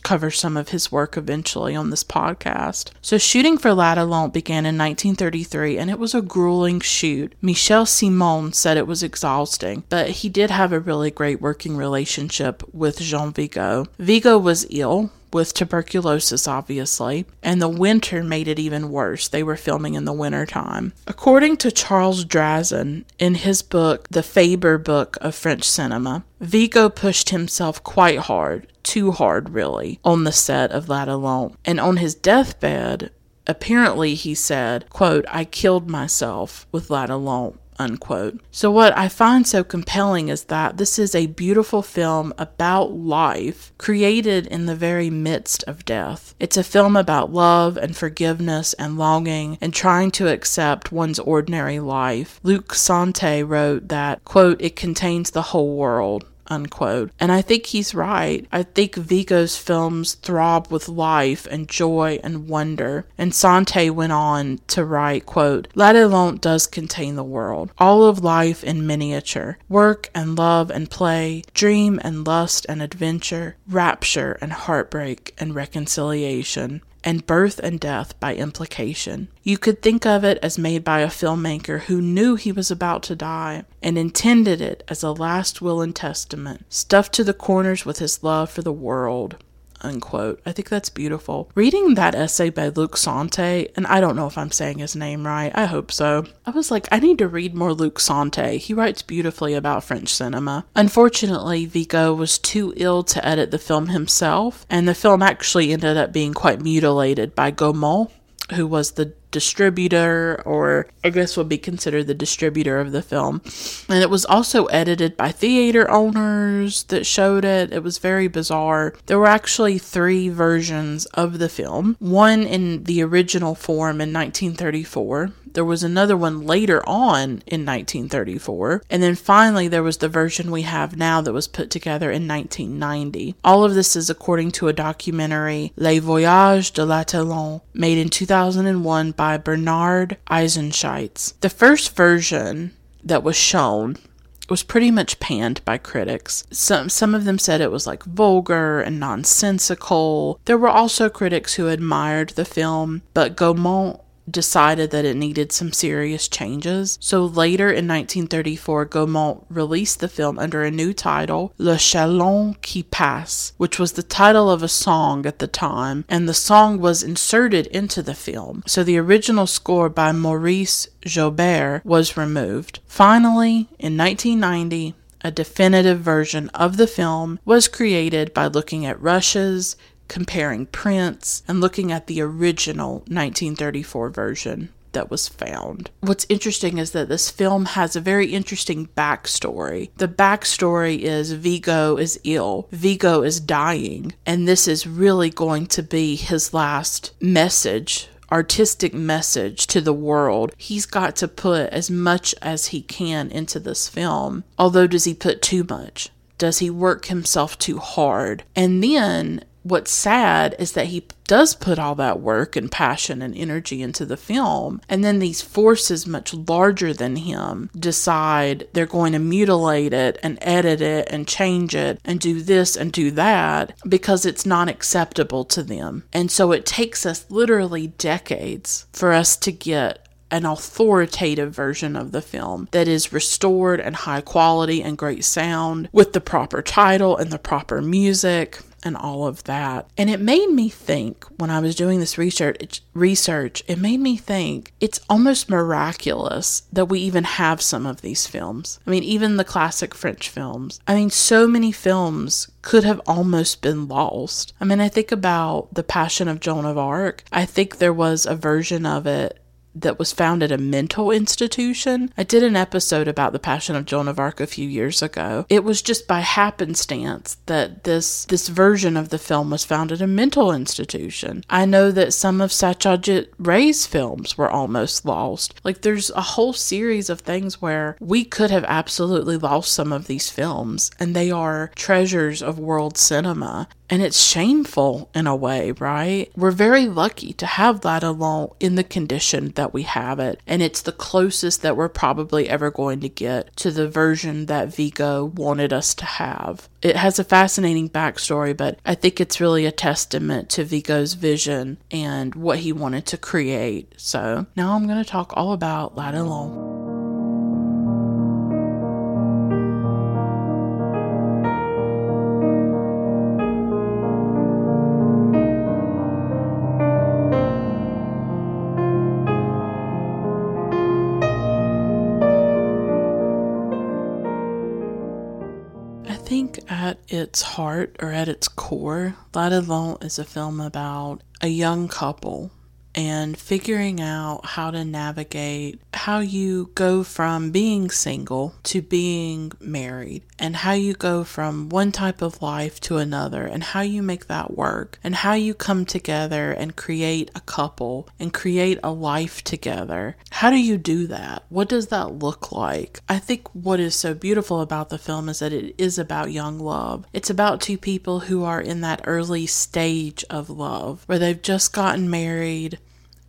cover some of his work eventually on this podcast. So, shooting for L'Atalante began in 1933 and it was a grueling shoot. Michel Simon said it was exhausting, but he did have a really great working relationship with Jean Vigo. Vigo was ill with tuberculosis, obviously, and the winter made it even worse. They were filming in the winter time. According to Charles Drazin, in his book, The Faber Book of French Cinema, Vigo pushed himself quite hard, too hard, really, on the set of L'Atalante. And on his deathbed, apparently he said, quote, I killed myself with L'Atalante unquote. So, what I find so compelling is that this is a beautiful film about life created in the very midst of death. It's a film about love and forgiveness and longing and trying to accept one's ordinary life. Luc Sante wrote that, quote, it contains the whole world unquote. And I think he's right. I think Vigo's films throb with life and joy and wonder. And Sante went on to write, quote, L'Atalante does contain the world, all of life in miniature, work and love and play, dream and lust and adventure, rapture and heartbreak and reconciliation and birth and death by implication. You could think of it as made by a filmmaker who knew he was about to die and intended it as a last will and testament, stuffed to the corners with his love for the world unquote. I think that's beautiful. Reading that essay by Luc Sante, and I don't know if I'm saying his name right, I hope so. I was like, I need to read more Luc Sante. He writes beautifully about French cinema. Unfortunately, Vigo was too ill to edit the film himself, and the film actually ended up being quite mutilated by Gaumont, who was the distributor, or I guess would be considered the distributor of the film. And it was also edited by theater owners that showed it. It was very bizarre. There were actually three versions of the film one in the original form in 1934 there was another one later on in 1934. And then finally, there was the version we have now that was put together in 1990. All of this is according to a documentary, Les Voyages de L'Atalante, made in 2001 by Bernard Eisenschitz. The first version that was shown was pretty much panned by critics. Some some of them said it was like vulgar and nonsensical. There were also critics who admired the film, but Gaumont decided that it needed some serious changes. So later in 1934, Gaumont released the film under a new title, Le Chaland qui passe, which was the title of a song at the time, and the song was inserted into the film. So the original score by Maurice Jaubert was removed. Finally, in 1990, a definitive version of the film was created by looking at rushes, comparing prints and looking at the original 1934 version that was found. What's interesting is that this film has a very interesting backstory. The backstory is Vigo is ill, Vigo is dying, and this is really going to be his last message artistic message to the world. He's got to put as much as he can into this film. Although, does he put too much? Does he work himself too hard? And then what's sad is that he does put all that work and passion and energy into the film, and then these forces much larger than him decide they're going to mutilate it and edit it and change it and do this and do that because it's not acceptable to them. And so it takes us literally decades for us to get an authoritative version of the film that is restored and high quality and great sound with the proper title and the proper music and all of that. And it made me think when I was doing this research research, it made me think it's almost miraculous that we even have some of these films. I mean, even the classic French films. I mean, so many films could have almost been lost. I mean, I think about The Passion of Joan of Arc. I think there was a version of it that was found at a mental institution. I did an episode about the Passion of Joan of Arc a few years ago. It was just by happenstance that this this version of the film was found at a mental institution. I know that some of Satyajit Ray's films were almost lost. Like there's a whole series of things where we could have absolutely lost some of these films and they are treasures of world cinema. And it's shameful in a way, right? We're very lucky to have that alone in the condition that we have it. And it's the closest that we're probably ever going to get to the version that Vigo wanted us to have. It has a fascinating backstory, but I think it's really a testament to Vigo's vision and what he wanted to create. So now I'm going to talk all about L'Atalante. its heart or at its core, L'Atalante is a film about a young couple and figuring out how to navigate how you go from being single to being married and how you go from one type of life to another and how you make that work and how you come together and create a couple and create a life together. How do you do that? What does that look like? I think what is so beautiful about the film is that it is about young love. It's about two people who are in that early stage of love where they've just gotten married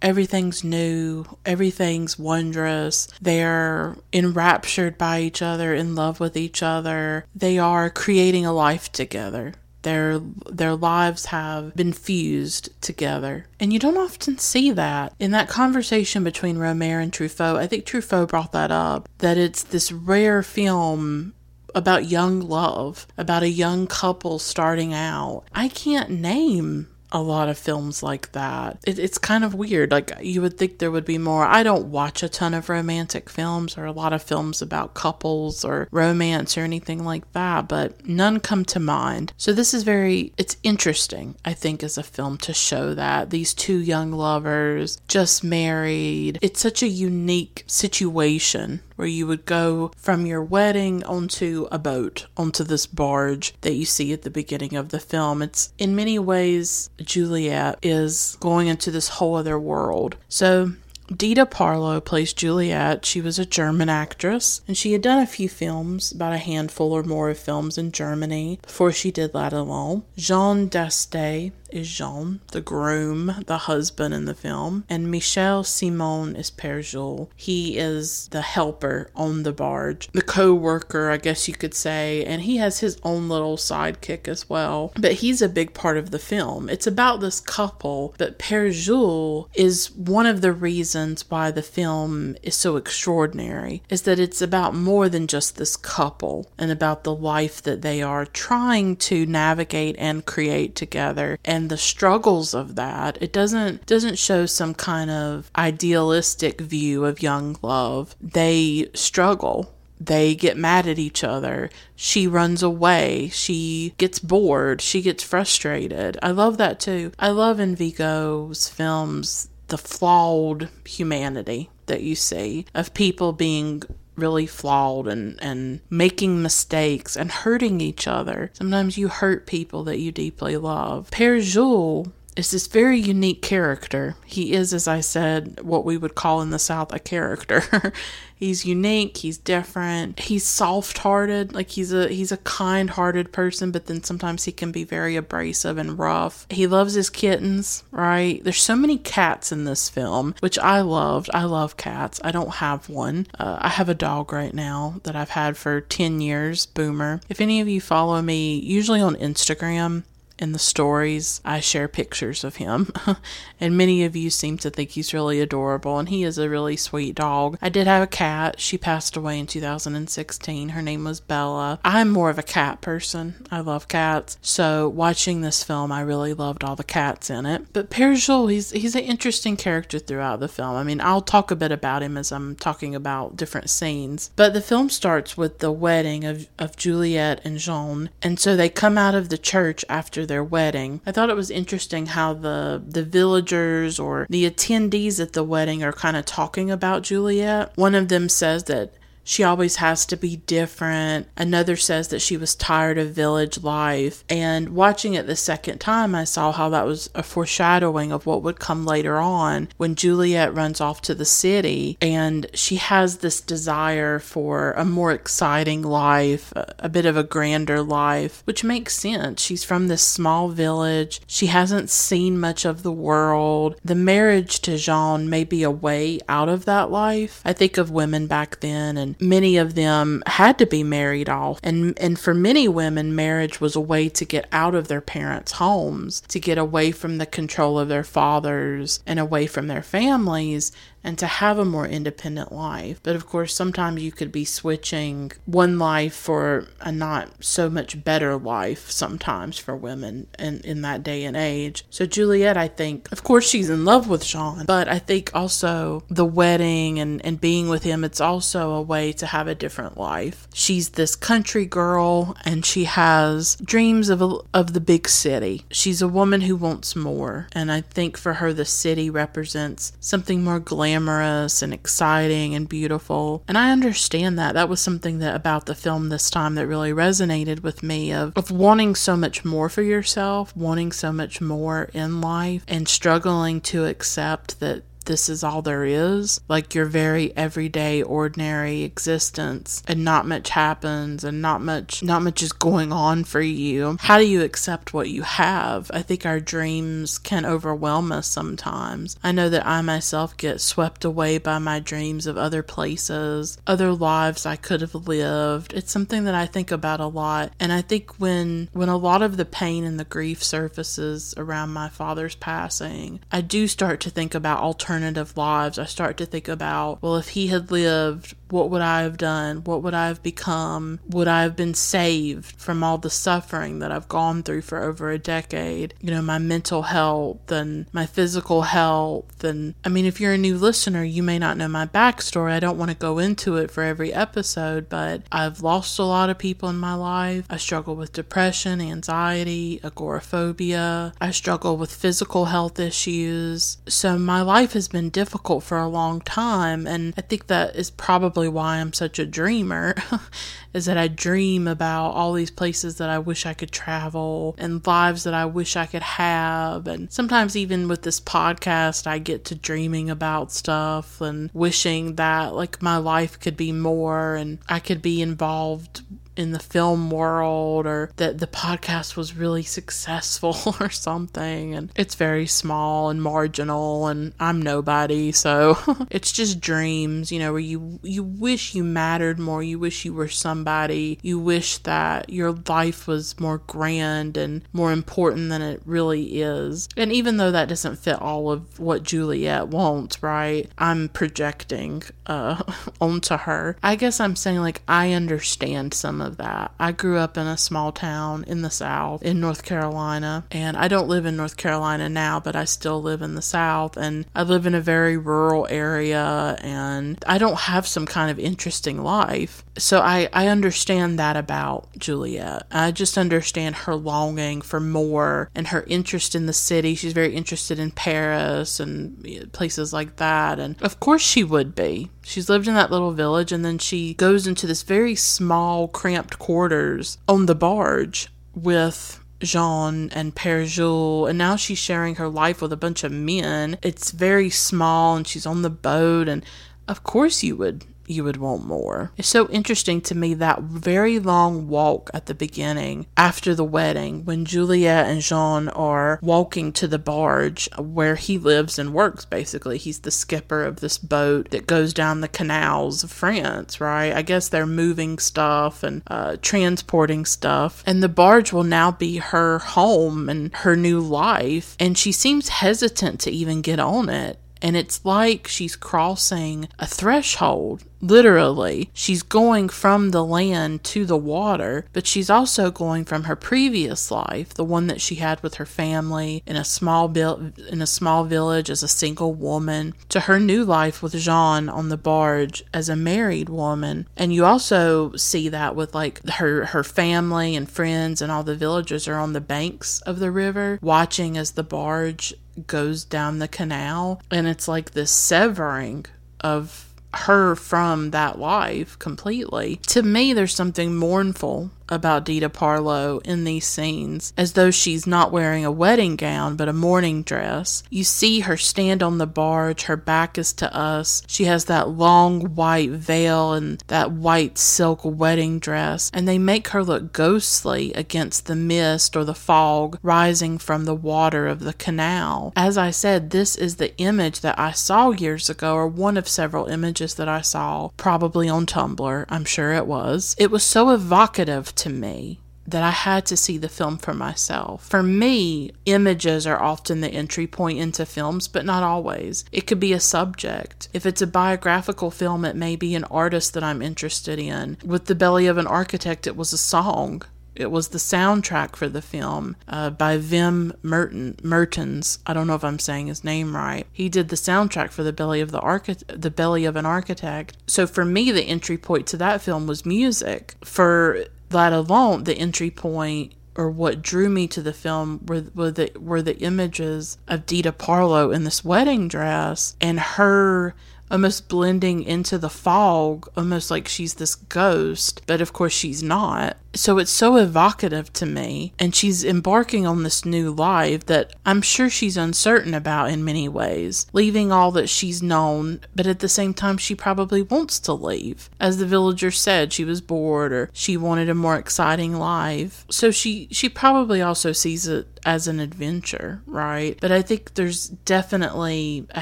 everything's new, everything's wondrous. They're enraptured by each other, in love with each other. They are creating a life together. Their their lives have been fused together. And you don't often see that. In that conversation between Rohmer and Truffaut, I think Truffaut brought that up, that it's this rare film about young love, about a young couple starting out. I can't name a lot of films like that. It, it's kind of weird. Like, you would think there would be more. I don't watch a ton of romantic films or a lot of films about couples or romance or anything like that, but none come to mind. So, this is very, it's interesting, I think, as a film to show that these two young lovers just married. It's such a unique situation where you would go from your wedding onto a boat, onto this barge that you see at the beginning of the film. It's in many ways, Juliet is going into this whole other world. So Dita Parlo plays Juliet. She was a German actress, and she had done a few films, about a handful or more of films in Germany before she did L'Atalante. Jean Dasté is Jean, the groom, the husband in the film, and Michel Simon is Père Jules. He is the helper on the barge, the co-worker, I guess you could say, and he has his own little sidekick as well. But he's a big part of the film. It's about this couple, but Père Jules is one of the reasons why the film is so extraordinary, is that it's about more than just this couple and about the life that they are trying to navigate and create together and the struggles of that. It doesn't doesn't show some kind of idealistic view of young love. They struggle they get mad at each other. She runs away. She gets bored. She gets frustrated. I love that too. I love in Vigo's films the flawed humanity that you see of people being really flawed and, and making mistakes and hurting each other. Sometimes you hurt people that you deeply love. Père Jules is this very unique character. He is, as I said, what we would call in the South a character. he's unique, he's different, he's soft-hearted, like he's a he's a kind-hearted person, but then sometimes he can be very abrasive and rough. He loves his kittens, right? There's so many cats in this film, which I loved. I love cats. I don't have one. Uh, I have a dog right now that I've had for 10 years, Boomer. If any of you follow me, usually on Instagram, in the stories, I share pictures of him, and many of you seem to think he's really adorable, and he is a really sweet dog. I did have a cat. She passed away in 2016. Her name was Bella. I'm more of a cat person. I love cats. So watching this film, I really loved all the cats in it. But Père Jules, he's he's an interesting character throughout the film. I mean, I'll talk a bit about him as I'm talking about different scenes. But the film starts with the wedding of, of Juliet and Jean, and so they come out of the church after their wedding. I thought it was interesting how the the villagers or the attendees at the wedding are kind of talking about Juliet. One of them says that she always has to be different. Another says that she was tired of village life. And watching it the second time, I saw how that was a foreshadowing of what would come later on when Juliet runs off to the city and she has this desire for a more exciting life, a bit of a grander life, which makes sense. She's from this small village. She hasn't seen much of the world. The marriage to Jean may be a way out of that life. I think of women back then and many of them had to be married off. And, and for many women, marriage was a way to get out of their parents' homes, to get away from the control of their fathers and away from their families and to have a more independent life. But of course, sometimes you could be switching one life for a not so much better life sometimes for women in, in that day and age. So Juliet, I think, of course, she's in love with Jean, but I think also the wedding and, and being with him, it's also a way to have a different life. She's this country girl and she has dreams of, a, of the big city. She's a woman who wants more. And I think for her, the city represents something more glamorous and exciting and beautiful. And I understand that. That was something that about the film this time that really resonated with me of, of wanting so much more for yourself, wanting so much more in life, and struggling to accept that this is all there is, like your very everyday, ordinary existence, and not much happens and not much not much is going on for you. How do you accept what you have? I think our dreams can overwhelm us sometimes. I know that I myself get swept away by my dreams of other places, other lives I could have lived. It's something that I think about a lot. And I think when when a lot of the pain and the grief surfaces around my father's passing, I do start to think about alternatives alternative lives, I start to think about, well, if he had lived what would I have done? What would I have become? Would I have been saved from all the suffering that I've gone through for over a decade? You know, my mental health and my physical health. And I mean, if you're a new listener, you may not know my backstory. I don't want to go into it for every episode, but I've lost a lot of people in my life. I struggle with depression, anxiety, agoraphobia. I struggle with physical health issues. So my life has been difficult for a long time. And I think that is probably probably why I'm such a dreamer is that I dream about all these places that I wish I could travel and lives that I wish I could have. And sometimes, even with this podcast, I get to dreaming about stuff and wishing that like my life could be more and I could be involved in the film world or that the podcast was really successful or something. And it's very small and marginal and I'm nobody. So it's just dreams you know where you you wish you mattered more. You wish you were somebody. You wish that your life was more grand and more important than it really is. And even though that doesn't fit all of what Juliet wants right I'm projecting uh onto her. I guess I'm saying like I understand some of that. I grew up in a small town in the South, in North Carolina, and I don't live in North Carolina now, but I still live in the South, and I live in a very rural area, and I don't have some kind of interesting life. So I, I understand that about Juliet. I just understand her longing for more and her interest in the city. She's very interested in Paris and places like that. And of course she would be. She's lived in that little village and then she goes into this very small, cramped quarters on the barge with Jean and Père Jules, and now she's sharing her life with a bunch of men. It's very small, and she's on the boat, and of course you would you would want more. It's so interesting to me that very long walk at the beginning after the wedding when Juliet and Jean are walking to the barge where he lives and works basically. He's the skipper of this boat that goes down the canals of France, right? I guess they're moving stuff and uh, transporting stuff. And the barge will now be her home and her new life. And she seems hesitant to even get on it. And it's like she's crossing a threshold Literally, she's going from the land to the water, but she's also going from her previous life, the one that she had with her family in a small in a small village as a single woman, to her new life with Jean on the barge as a married woman. And you also see that with like her her family and friends and all the villagers are on the banks of the river watching as the barge goes down the canal and it's like this severing of her from that life completely. To me, there's something mournful about Dita Parlo in these scenes, as though she's not wearing a wedding gown but a morning dress. You see her stand on the barge, her back is to us. She has that long white veil and that white silk wedding dress, and they make her look ghostly against the mist or the fog rising from the water of the canal. As I said, this is the image that I saw years ago, or one of several images that I saw, probably on Tumblr. I'm sure it was. It was so evocative to me that I had to see the film for myself. For me, images are often the entry point into films, but not always. It could be a subject. If it's a biographical film, it may be an artist that I'm interested in. With The Belly of an Architect, it was a song. It was the soundtrack for the film uh, by Wim Merton, Mertens. I don't know if I'm saying his name right. He did the soundtrack for the belly of the archi- the belly of an architect. So for me, the entry point to that film was music. For that alone, the entry point or what drew me to the film were, were the were the images of Dita Parlo in this wedding dress and her almost blending into the fog, almost like she's this ghost, but of course she's not. So it's so evocative to me, and she's embarking on this new life that I'm sure she's uncertain about in many ways, leaving all that she's known, but at the same time, she probably wants to leave. As the villager said, she was bored or she wanted a more exciting life. So she, she probably also sees it as an adventure, right? But I think there's definitely a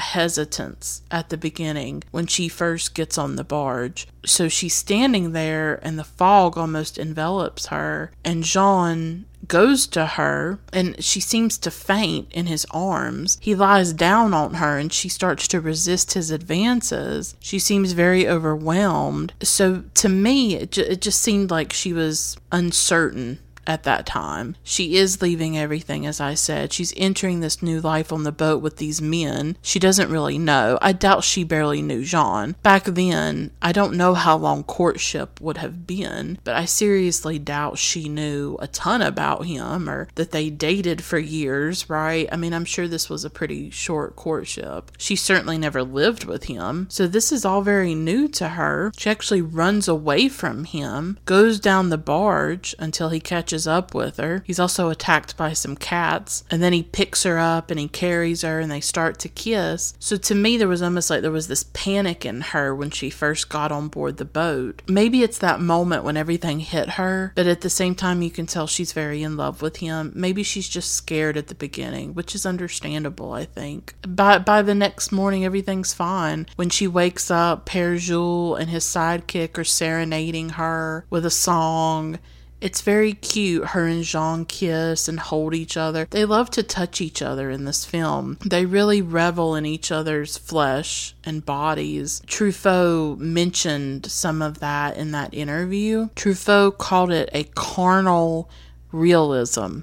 hesitance at the beginning when she first gets on the barge. So she's standing there and the fog almost envelops her, and Jean goes to her and she seems to faint in his arms. He lies down on her and she starts to resist his advances. She seems very overwhelmed. So to me, it, ju- it just seemed like she was uncertain at that time. She is leaving everything, as I said. She's entering this new life on the boat with these men. She doesn't really know. I doubt she barely knew Jean. Back then, I don't know how long courtship would have been, but I seriously doubt she knew a ton about him or that they dated for years, right? I mean, I'm sure this was a pretty short courtship. She certainly never lived with him, so this is all very new to her. She actually runs away from him, goes down the barge until he catches catches up with her. He's also attacked by some cats, and then he picks her up and he carries her and they start to kiss. So to me, there was almost like there was this panic in her when she first got on board the boat. Maybe it's that moment when everything hit her, but at the same time, you can tell she's very in love with him. Maybe she's just scared at the beginning, which is understandable, I think. By, by the next morning, everything's fine. When she wakes up, Père Jules and his sidekick are serenading her with a song it's very cute. Her and Jean kiss and hold each other. They love to touch each other in this film. They really revel in each other's flesh and bodies. Truffaut mentioned some of that in that interview. Truffaut called it a carnal realism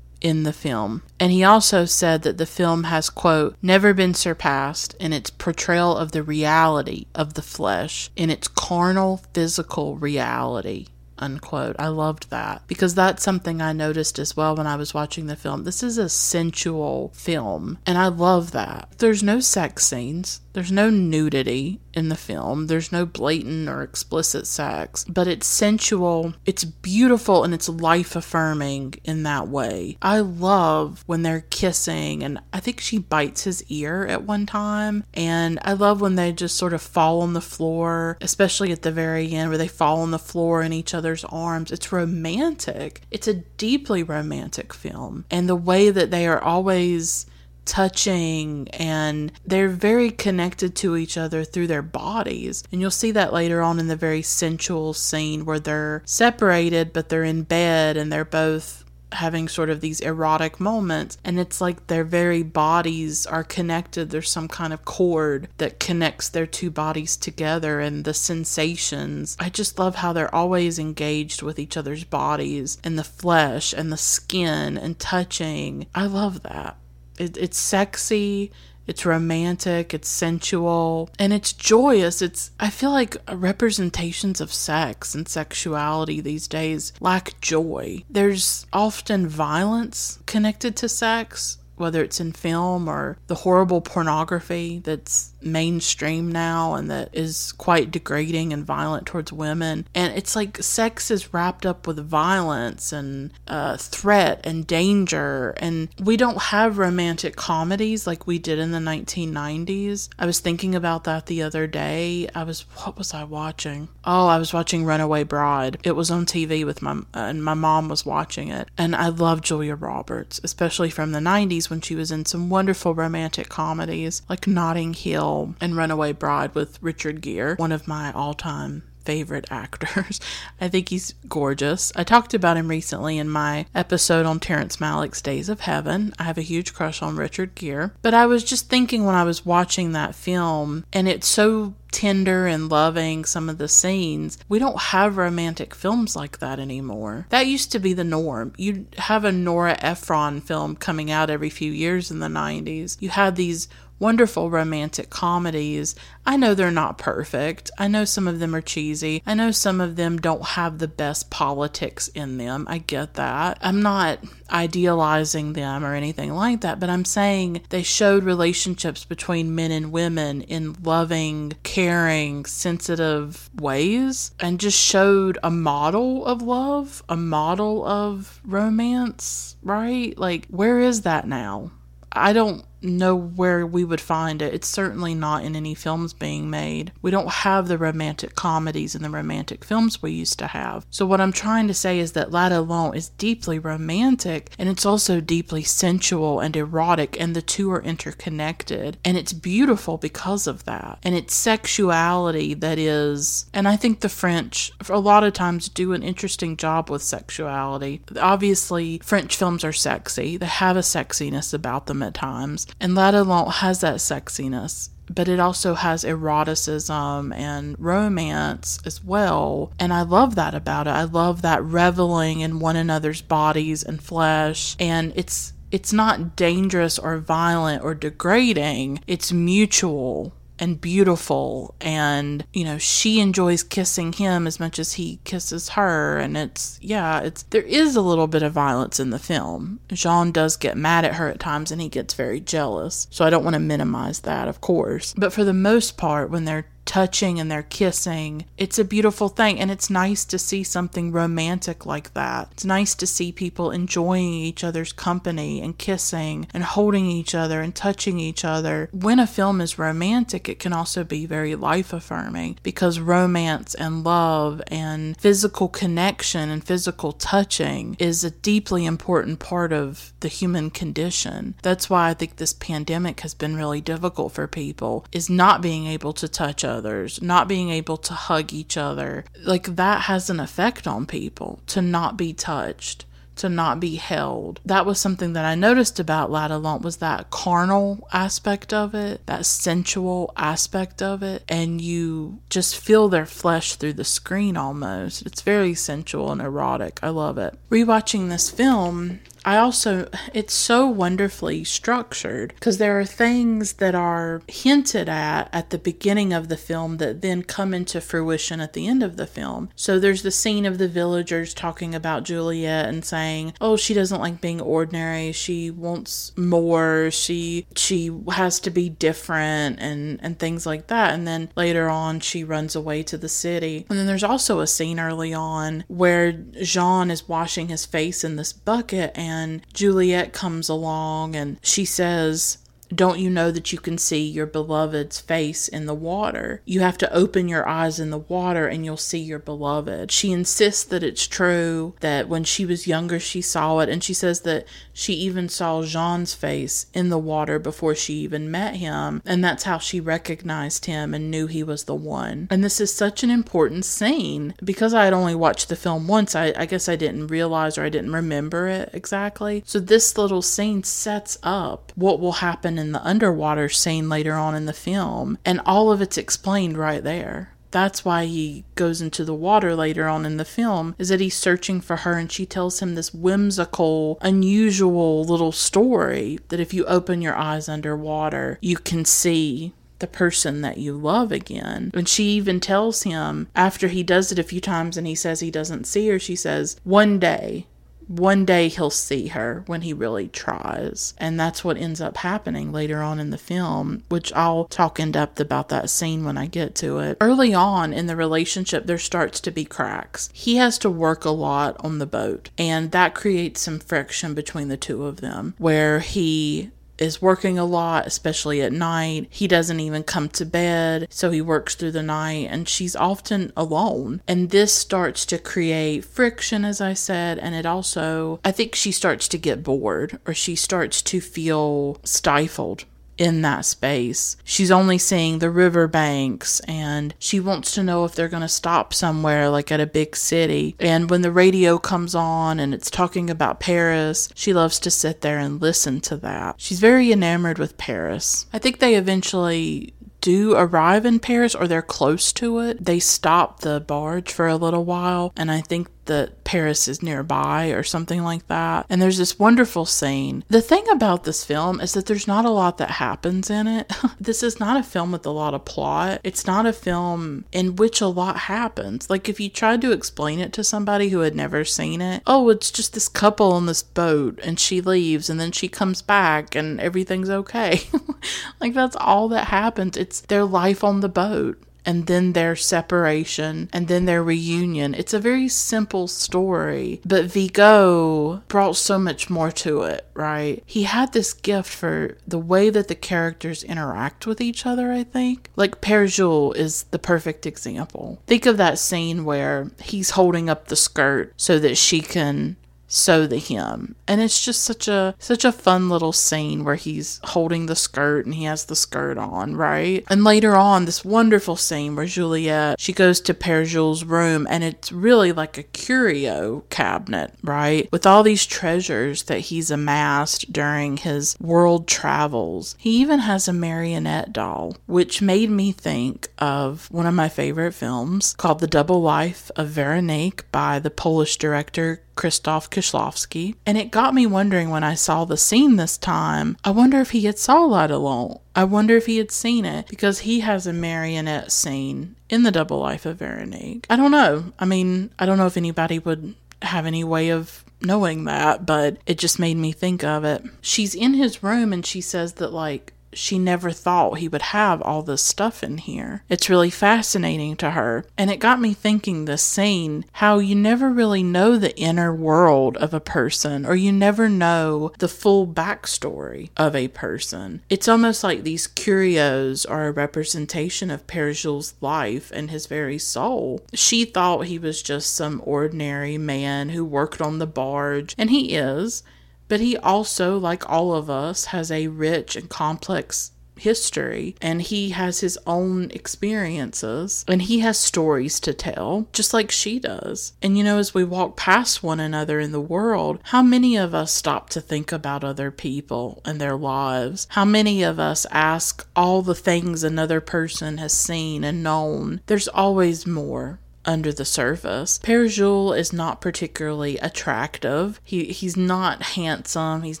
in the film. And he also said that the film has, quote, never been surpassed in its portrayal of the reality of the flesh, in its carnal physical reality unquote. I loved that because that's something I noticed as well when I was watching the film. This is a sensual film, and I love that. There's no sex scenes, there's no nudity in the film, there's no blatant or explicit sex, but it's sensual, it's beautiful, and it's life affirming in that way. I love when they're kissing, and I think she bites his ear at one time, and I love when they just sort of fall on the floor, especially at the very end where they fall on the floor in each other's arms. It's romantic, it's a deeply romantic film, and the way that they are always touching and they're very connected to each other through their bodies. And you'll see that later on in the very sensual scene where they're separated but they're in bed and they're both having sort of these erotic moments. And it's like their very bodies are connected. There's some kind of cord that connects their two bodies together and the sensations. I just love how they're always engaged with each other's bodies and the flesh and the skin and touching. I love that it, it's sexy, it's romantic, it's sensual, and it's joyous. It's I feel like representations of sex and sexuality these days lack joy. There's often violence connected to sex, whether it's in film or the horrible pornography that's mainstream now and that is quite degrading and violent towards women. And it's like sex is wrapped up with violence and uh, threat and danger. And we don't have romantic comedies like we did in the 1990s. I was thinking about that the other day. I was, what was I watching? Oh, I was watching Runaway Bride. It was on TV with my, and my mom was watching it. And I love Julia Roberts, especially from the 90s when she was in some wonderful romantic comedies like Notting Hill and Runaway Bride with Richard Gere, one of my all time favorite actors. I think he's gorgeous. I talked about him recently in my episode on Terrence Malick's Days of Heaven. I have a huge crush on Richard Gere. But I was just thinking when I was watching that film, and it's so tender and loving some of the scenes. We don't have romantic films like that anymore. That used to be the norm. You'd have a Nora Ephron film coming out every few years in the 90s. You had these wonderful romantic comedies. I know they're not perfect. I know some of them are cheesy. I know some of them don't have the best politics in them. I get that. I'm not idealizing them or anything like that, but I'm saying they showed relationships between men and women in loving, caring, sensitive ways and just showed a model of love, a model of romance, right? Like, where is that now? I don't know where we would find it. It's certainly not in any films being made. We don't have the romantic comedies and the romantic films we used to have. So, what I'm trying to say is that L'Atalante is deeply romantic and it's also deeply sensual and erotic, and the two are interconnected. And it's beautiful because of that. And it's sexuality that is, and I think the French, a lot of times, do an interesting job with sexuality. Obviously, French films are sexy, they have a sexiness about them at times and L'Atalante has that sexiness, but it also has eroticism and romance as well. And I love that about it. I love that reveling in one another's bodies and flesh. And it's it's not dangerous or violent or degrading. It's mutual and beautiful. And you know she enjoys kissing him as much as he kisses her. And it's yeah it's there is a little bit of violence in the film. Jean does get mad at her at times and he gets very jealous. So i don't want to minimize that of course. But for the most part when they're touching and they're kissing. It's a beautiful thing, and it's nice to see something romantic like that. It's nice to see people enjoying each other's company and kissing and holding each other and touching each other. When a film is romantic, it can also be very life affirming because romance and love and physical connection and physical touching is a deeply important part of the human condition. That's why I think this pandemic has been really difficult for people is not being able to touch others others, not being able to hug each other. Like that has an effect on people to not be touched to not be held. That was something that I noticed about La La was that carnal aspect of it, that sensual aspect of it, and you just feel their flesh through the screen almost. It's very sensual and erotic. I love it. Rewatching this film, I also, it's so wonderfully structured because there are things that are hinted at at the beginning of the film that then come into fruition at the end of the film. So there's the scene of the villagers talking about Juliet and saying, "Oh, she doesn't like being ordinary. She wants more. She she has to be different and and things like that." And then later on, she runs away to the city. And then there's also a scene early on where Jean is washing his face in this bucket and and Juliet comes along and she says, don't you know that you can see your beloved's face in the water? You have to open your eyes in the water and you'll see your beloved. She insists that it's true, that when she was younger she saw it, and she says that she even saw Jean's face in the water before she even met him, and that's how she recognized him and knew he was the one. And this is such an important scene. Because I had only watched the film once, I, I guess I didn't realize or I didn't remember it exactly. So this little scene sets up what will happen in the underwater scene later on in the film, and all of it's explained right there. That's why he goes into the water later on in the film, is that he's searching for her and she tells him this whimsical, unusual little story that if you open your eyes underwater, you can see the person that you love again. And she even tells him after he does it a few times and he says he doesn't see her, she says, One day one day he'll see her when he really tries. And that's what ends up happening later on in the film, which I'll talk in depth about that scene when I get to it. Early on in the relationship, there starts to be cracks. He has to work a lot on the boat, and that creates some friction between the two of them where he is working a lot, especially at night. He doesn't even come to bed, so he works through the night, and she's often alone. And this starts to create friction, as I said, and it also, I think she starts to get bored or she starts to feel stifled in that space. She's only seeing the riverbanks and she wants to know if they're going to stop somewhere like at a big city. And when the radio comes on and it's talking about Paris, she loves to sit there and listen to that. She's very enamored with Paris. I think they eventually do arrive in Paris or they're close to it, they stop the barge for a little while. And I think that Paris is nearby or something like that. And there's this wonderful scene. The thing about this film is that there's not a lot that happens in it. this is not a film with a lot of plot. It's not a film in which a lot happens. Like if you tried to explain it to somebody who had never seen it, oh, it's just this couple on this boat and she leaves and then she comes back and everything's okay. like that's all that happens. It's their life on the boat and then their separation and then their reunion. It's a very simple story, but Vigo brought so much more to it, right? He had this gift for the way that the characters interact with each other, I think. Like Pere Jules is the perfect example. Think of that scene where he's holding up the skirt so that she can sew the hem and it's just such a such a fun little scene where he's holding the skirt and he has the skirt on right? And later on this wonderful scene where juliet she goes to pere jules room and it's really like a curio cabinet right? With all these treasures that he's amassed during his world travels. He even has a marionette doll which made me think of one of my favorite films called the double life of veronique by the polish director Krzysztof Kieślowski, and it got me wondering when I saw the scene this time. I wonder if he had saw L'Atalante. I wonder if he had seen it because he has a marionette scene in the Double Life of Veronique. I don't know. I mean, I don't know if anybody would have any way of knowing that, but it just made me think of it. She's in his room and she says that, like, she never thought he would have all this stuff in here. It's really fascinating to her. And it got me thinking this scene how you never really know the inner world of a person or you never know the full backstory of a person. It's almost like these curios are a representation of Pere Jules' life and his very soul. She thought he was just some ordinary man who worked on the barge, and he is. But he also, like all of us, has a rich and complex history and he has his own experiences and he has stories to tell just like she does. And you know, as we walk past one another in the world, how many of us stop to think about other people and their lives? How many of us ask all the things another person has seen and known? There's always more under the surface. Pere Jules is not particularly attractive. He he's not handsome, he's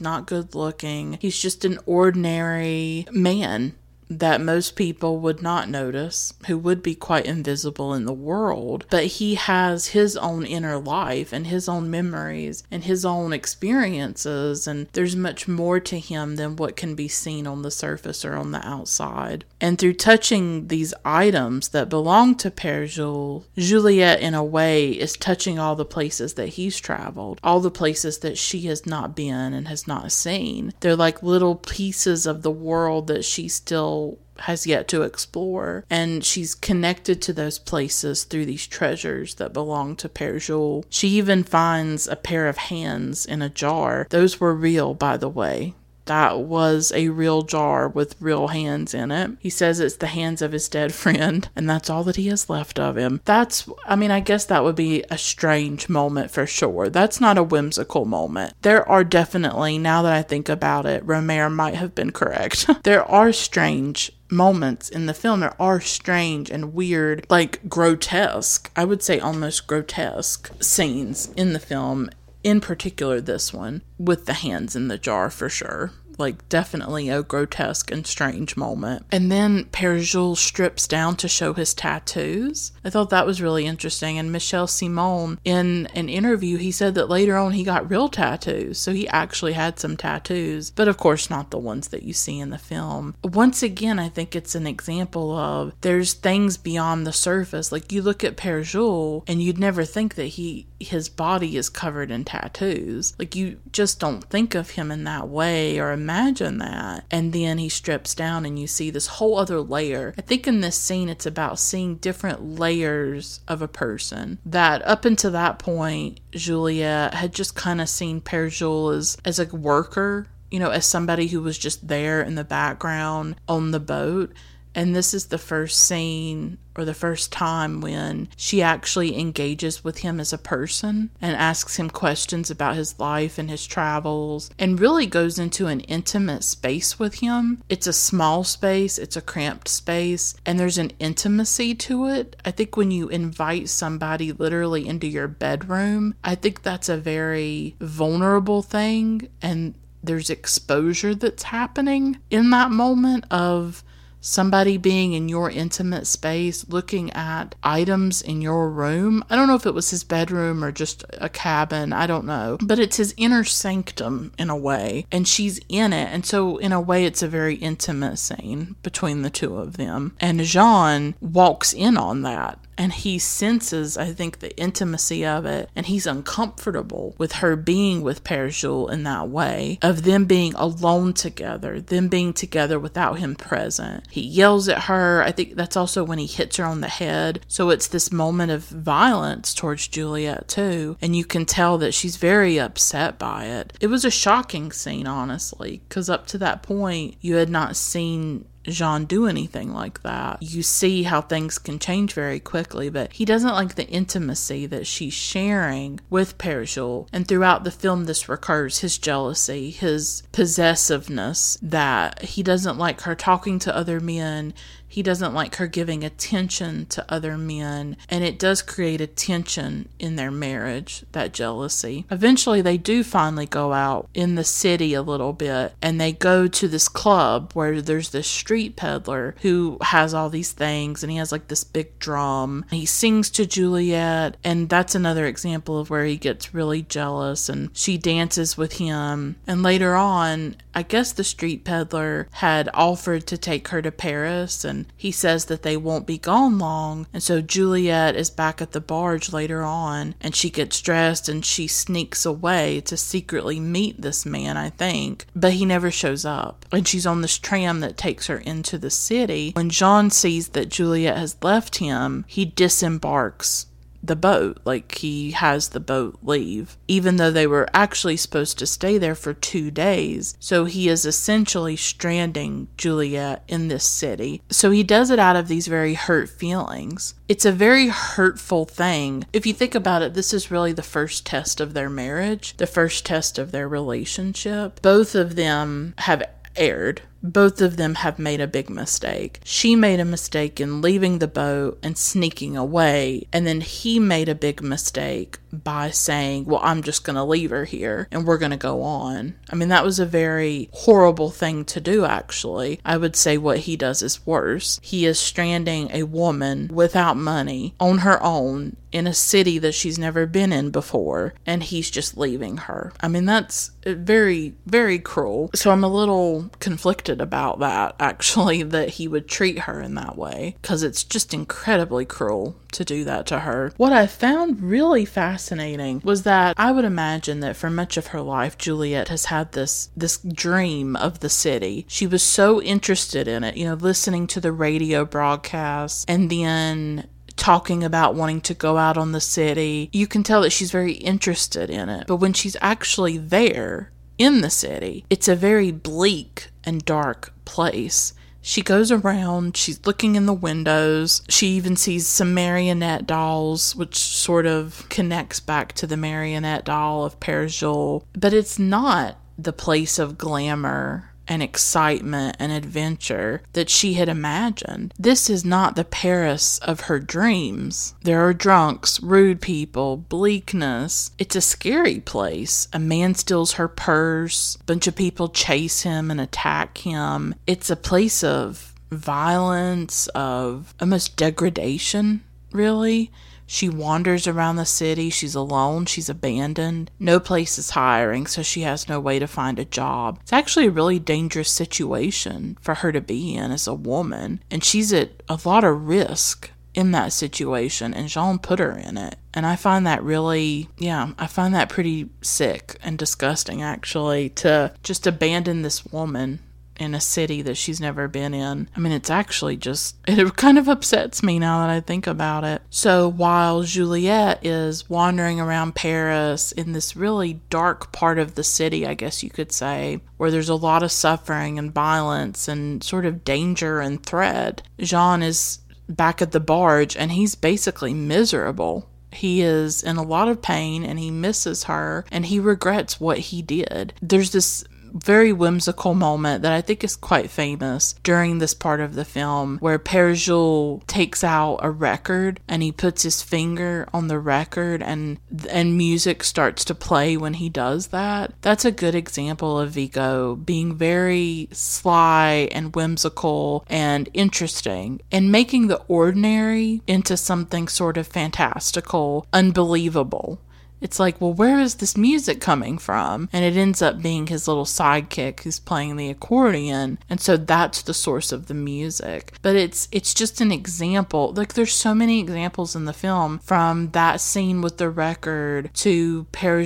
not good looking. He's just an ordinary man that most people would not notice, who would be quite invisible in the world. But he has his own inner life and his own memories and his own experiences, and there's much more to him than what can be seen on the surface or on the outside. And through touching these items that belong to Pere Jules, Juliet, in a way, is touching all the places that he's traveled, all the places that she has not been and has not seen. They're like little pieces of the world that she still has yet to explore. And she's connected to those places through these treasures that belong to Pere Jules. She even finds a pair of hands in a jar. Those were real, by the way that was a real jar with real hands in it. He says it's the hands of his dead friend, and that's all that he has left of him. That's, I mean, I guess that would be a strange moment for sure. That's not a whimsical moment. There are definitely, now that I think about it, Rohmer might have been correct. there are strange moments in the film there are strange and weird like grotesque i would say almost grotesque scenes in the film in particular this one, with the hands in the jar for sure like definitely a grotesque and strange moment. And then Pere Jules strips down to show his tattoos. I thought that was really interesting. And Michel Simon, in an interview, he said that later on he got real tattoos. So he actually had some tattoos, but of course not the ones that you see in the film. Once again, I think it's an example of there's things beyond the surface. Like you look at Pere Jules and you'd never think that he his body is covered in tattoos. Like you just don't think of him in that way or imagine that. And then he strips down and you see this whole other layer. I think in this scene, it's about seeing different layers of a person. That up until that point, Julia had just kind of seen Pere Jules as, as a worker you know, as somebody who was just there in the background on the boat. And this is the first scene or the first time when she actually engages with him as a person and asks him questions about his life and his travels and really goes into an intimate space with him. It's a small space, it's a cramped space, and there's an intimacy to it. I think when you invite somebody literally into your bedroom, I think that's a very vulnerable thing and there's exposure that's happening in that moment of somebody being in your intimate space looking at items in your room. I don't know if it was his bedroom or just a cabin, I don't know, but it's his inner sanctum in a way, and she's in it. And so, in a way, it's a very intimate scene between the two of them. And Jean walks in on that and he senses, I think, the intimacy of it, and he's uncomfortable with her being with Père Jules in that way, of them being alone together, them being together without him present. He yells at her. I think that's also when he hits her on the head. So it's this moment of violence towards Juliet, too, and you can tell that she's very upset by it. It was a shocking scene, honestly, because up to that point, you had not seen Jean do anything like that. You see how things can change very quickly, but he doesn't like the intimacy that she's sharing with Jules. And throughout the film, this recurs his jealousy, his possessiveness, that he doesn't like her talking to other men. He doesn't like her giving attention to other men, and it does create a tension in their marriage, that jealousy. Eventually, they do finally go out in the city a little bit, and they go to this club where there's this street peddler who has all these things, and he has like this big drum. And he sings to Juliet, and that's another example of where he gets really jealous, and she dances with him. And later on, I guess the street peddler had offered to take her to Paris, and he says that they won't be gone long. And so Juliet is back at the barge later on and she gets dressed and she sneaks away to secretly meet this man, I think. But he never shows up. And she's on this tram that takes her into the city. When Jean sees that Juliet has left him, he disembarks the boat. Like he has the boat leave, even though they were actually supposed to stay there for two days. So he is essentially stranding Juliet in this city. So he does it out of these very hurt feelings. It's a very hurtful thing. If you think about it, this is really the first test of their marriage, the first test of their relationship. Both of them have erred both of them have made a big mistake. She made a mistake in leaving the boat and sneaking away, and then he made a big mistake by saying, Well, I'm just going to leave her here and we're going to go on. I mean, that was a very horrible thing to do, actually. I would say what he does is worse. He is stranding a woman without money on her own in a city that she's never been in before, and he's just leaving her. I mean, that's very, very cruel. So I'm a little conflicted about that, actually, that he would treat her in that way, because it's just incredibly cruel to do that to her. What I found really fascinating was that I would imagine that for much of her life, Juliet has had this this dream of the city. She was so interested in it, you know, listening to the radio broadcasts and then talking about wanting to go out on the city. You can tell that she's very interested in it. But when she's actually there in the city, it's a very bleak and dark place. She goes around, she's looking in the windows. She even sees some marionette dolls, which sort of connects back to the marionette doll of Jules. But it's not the place of glamour and excitement and adventure that she had imagined. This is not the Paris of her dreams. There are drunks, rude people, bleakness. It's a scary place. A man steals her purse, a bunch of people chase him and attack him. It's a place of violence, of almost degradation, really. She wanders around the city. She's alone. She's abandoned. No place is hiring, so she has no way to find a job. It's actually a really dangerous situation for her to be in as a woman, and she's at a lot of risk in that situation, and Jean put her in it. And I find that really, yeah, I find that pretty sick and disgusting, actually, to just abandon this woman in a city that she's never been in. I mean, it's actually just, it kind of upsets me now that I think about it. So while Juliet is wandering around Paris in this really dark part of the city, I guess you could say, where there's a lot of suffering and violence and sort of danger and threat, Jean is back at the barge and he's basically miserable. He is in a lot of pain and he misses her and he regrets what he did. There's this very whimsical moment that I think is quite famous during this part of the film where Père Jules takes out a record and he puts his finger on the record and and music starts to play when he does that. That's a good example of Vigo being very sly and whimsical and interesting and making the ordinary into something sort of fantastical, unbelievable. It's like, well, where is this music coming from? And it ends up being his little sidekick who's playing the accordion, and so that's the source of the music. But it's it's just an example. Like there's so many examples in the film from that scene with the record to Père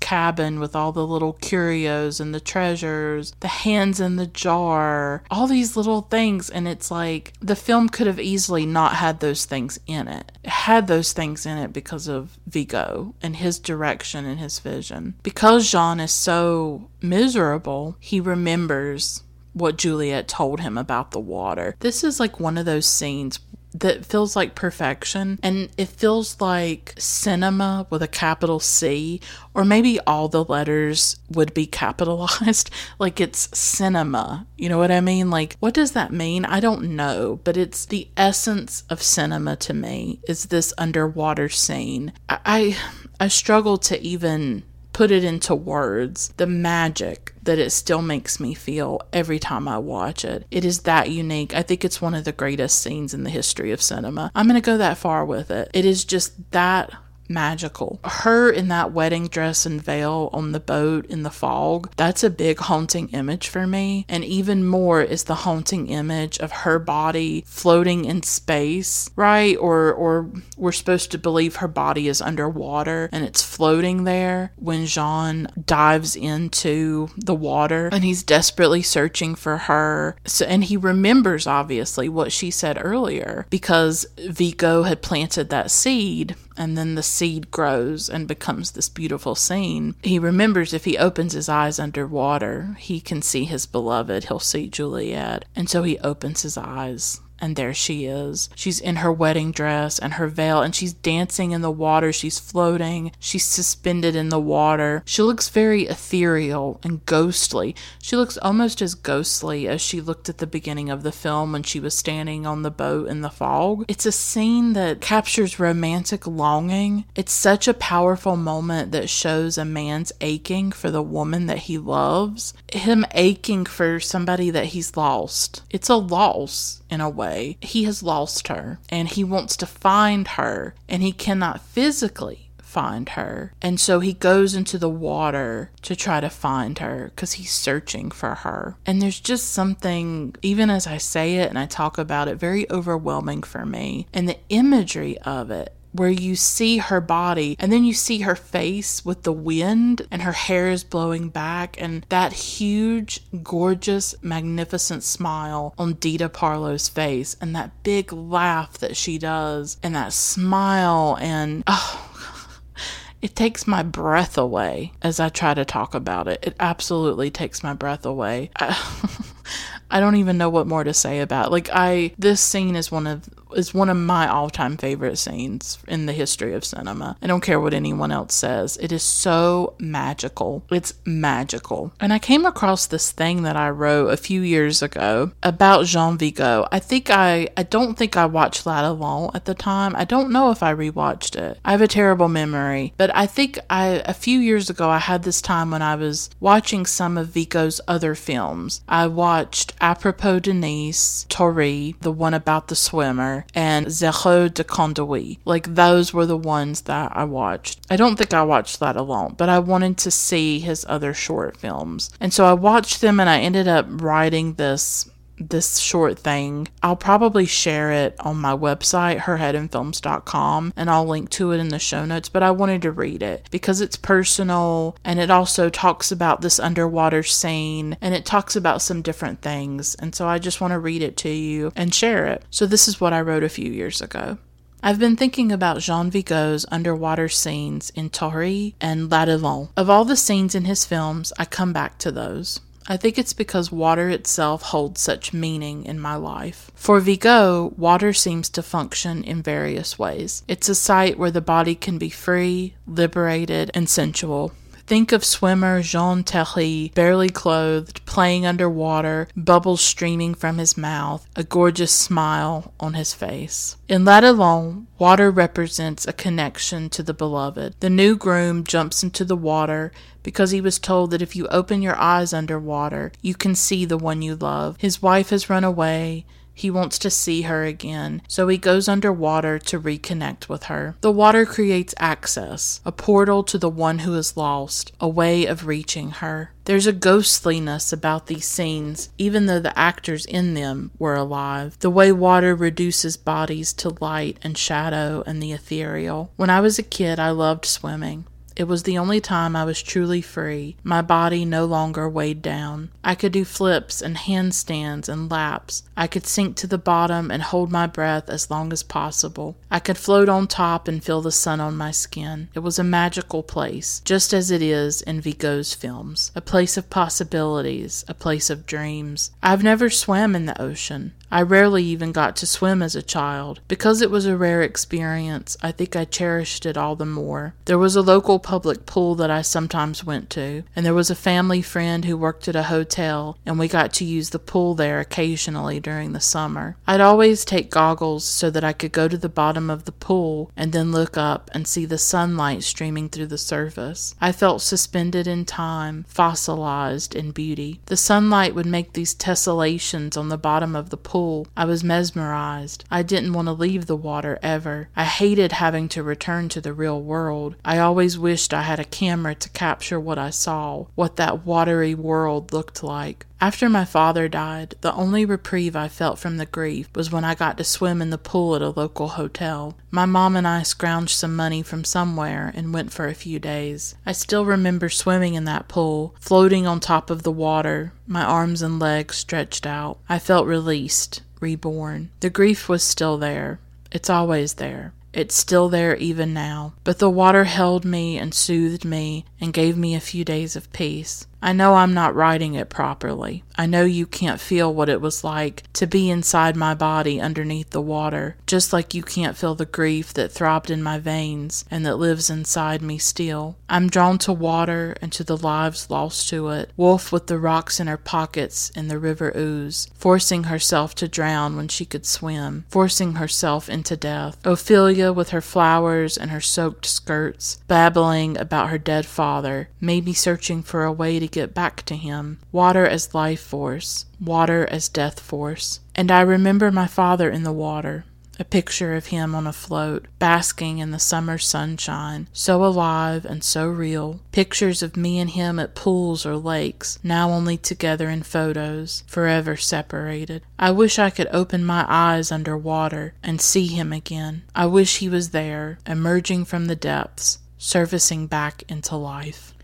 cabin with all the little curios and the treasures, the hands in the jar, all these little things, and it's like the film could have easily not had those things in it. It had those things in it because of Vigo and his direction and his vision. Because Jean is so miserable, he remembers what Juliet told him about the water. This is like one of those scenes that feels like perfection and it feels like cinema with a capital C or maybe all the letters would be capitalized. Like it's cinema. You know what i mean? Like what does that mean? I don't know but it's the essence of cinema to me is this underwater scene. I i, I struggle to even put it into words, the magic that it still makes me feel every time I watch it. It is that unique. I think it's one of the greatest scenes in the history of cinema. I'm going to go that far with it. It is just that magical. Her in that wedding dress and veil on the boat in the fog, that's a big haunting image for me. And even more is the haunting image of her body floating in space, right? Or or we're supposed to believe her body is underwater and it's floating there when Jean dives into the water and he's desperately searching for her. So and he remembers obviously what she said earlier because Vigo had planted that seed and then the seed grows and becomes this beautiful scene. He remembers if he opens his eyes underwater, he can see his beloved, he'll see Juliet. And so he opens his eyes and there she is. She's in her wedding dress and her veil, and she's dancing in the water. She's floating. She's suspended in the water. She looks very ethereal and ghostly. She looks almost as ghostly as she looked at the beginning of the film when she was standing on the boat in the fog. It's a scene that captures romantic longing. It's such a powerful moment that shows a man's aching for the woman that he loves, him aching for somebody that he's lost. It's a loss in a way. He has lost her and he wants to find her and he cannot physically find her. And so he goes into the water to try to find her because he's searching for her. And there's just something, even as I say it and I talk about it, very overwhelming for me. And the imagery of it where you see her body and then you see her face with the wind and her hair is blowing back and that huge, gorgeous, magnificent smile on Dita Parlo's face and that big laugh that she does and that smile and oh it takes my breath away as I try to talk about it. It absolutely takes my breath away. I, I don't even know what more to say about. It. Like I this scene is one of is one of my all-time favorite scenes in the history of cinema. I don't care what anyone else says. It is so magical. It's magical. And I came across this thing that I wrote a few years ago about Jean Vigo. I think I I don't think I watched La La at the time. I don't know if I rewatched it. I have a terrible memory, but I think I a few years ago I had this time when I was watching some of Vigo's other films. I watched Apropos Denise, Taris, the one about the swimmer, and Zéro de Conduite. Like those were the ones that I watched. I don't think I watched L'Atalante, but I wanted to see his other short films. And so I watched them and I ended up writing this this short thing. I'll probably share it on my website, herheadandfilms.com, and I'll link to it in the show notes. But I wanted to read it because it's personal and it also talks about this underwater scene and it talks about some different things. And so I just want to read it to you and share it. So this is what I wrote a few years ago. I've been thinking about Jean Vigo's underwater scenes in Taris and L'Atalante. Of all the scenes in his films, I come back to those. I think it's because water itself holds such meaning in my life. For Vigo, water seems to function in various ways. It's a site where the body can be free, liberated, and sensual. Think of swimmer Jean Taris, barely clothed, playing underwater, bubbles streaming from his mouth, a gorgeous smile on his face. In L'Atalante, water represents a connection to the beloved. The new groom jumps into the water because he was told that if you open your eyes underwater, you can see the one you love. His wife has run away. He wants to see her again, so he goes underwater to reconnect with her. The water creates access, a portal to the one who is lost, a way of reaching her. There's a ghostliness about these scenes, even though the actors in them were alive. The way water reduces bodies to light and shadow and the ethereal. When I was a kid, I loved swimming. It was the only time I was truly free, my body no longer weighed down. I could do flips and handstands and laps. I could sink to the bottom and hold my breath as long as possible. I could float on top and feel the sun on my skin. It was a magical place, just as it is in Vigo's films. A place of possibilities, a place of dreams. I've never swam in the ocean. I rarely even got to swim as a child. Because it was a rare experience, I think I cherished it all the more. There was a local public pool that I sometimes went to, and there was a family friend who worked at a hotel, and we got to use the pool there occasionally during the summer. I'd always take goggles so that I could go to the bottom of the pool and then look up and see the sunlight streaming through the surface. I felt suspended in time, fossilized in beauty. The sunlight would make these tessellations on the bottom of the pool pool. I was mesmerized. I didn't want to leave the water ever. I hated having to return to the real world. I always wished I had a camera to capture what I saw, what that watery world looked like. After my father died, the only reprieve I felt from the grief was when I got to swim in the pool at a local hotel. My mom and I scrounged some money from somewhere and went for a few days. I still remember swimming in that pool, floating on top of the water, my arms and legs stretched out. I felt released, reborn. The grief was still there. It's always there. It's still there even now. But the water held me and soothed me and gave me a few days of peace. I know I'm not writing it properly. I know you can't feel what it was like to be inside my body underneath the water, just like you can't feel the grief that throbbed in my veins and that lives inside me still. I'm drawn to water and to the lives lost to it. Woolf with the rocks in her pockets in the river Ouse, forcing herself to drown when she could swim, forcing herself into death. Ophelia with her flowers and her soaked skirts, babbling about her dead father, maybe searching for a way to get back to him. Water as life force, water as death force. And I remember my father in the water, a picture of him on a float, basking in the summer sunshine, so alive and so real. Pictures of me and him at pools or lakes, now only together in photos, forever separated. I wish I could open my eyes under water and see him again. I wish he was there, emerging from the depths, surfacing back into life.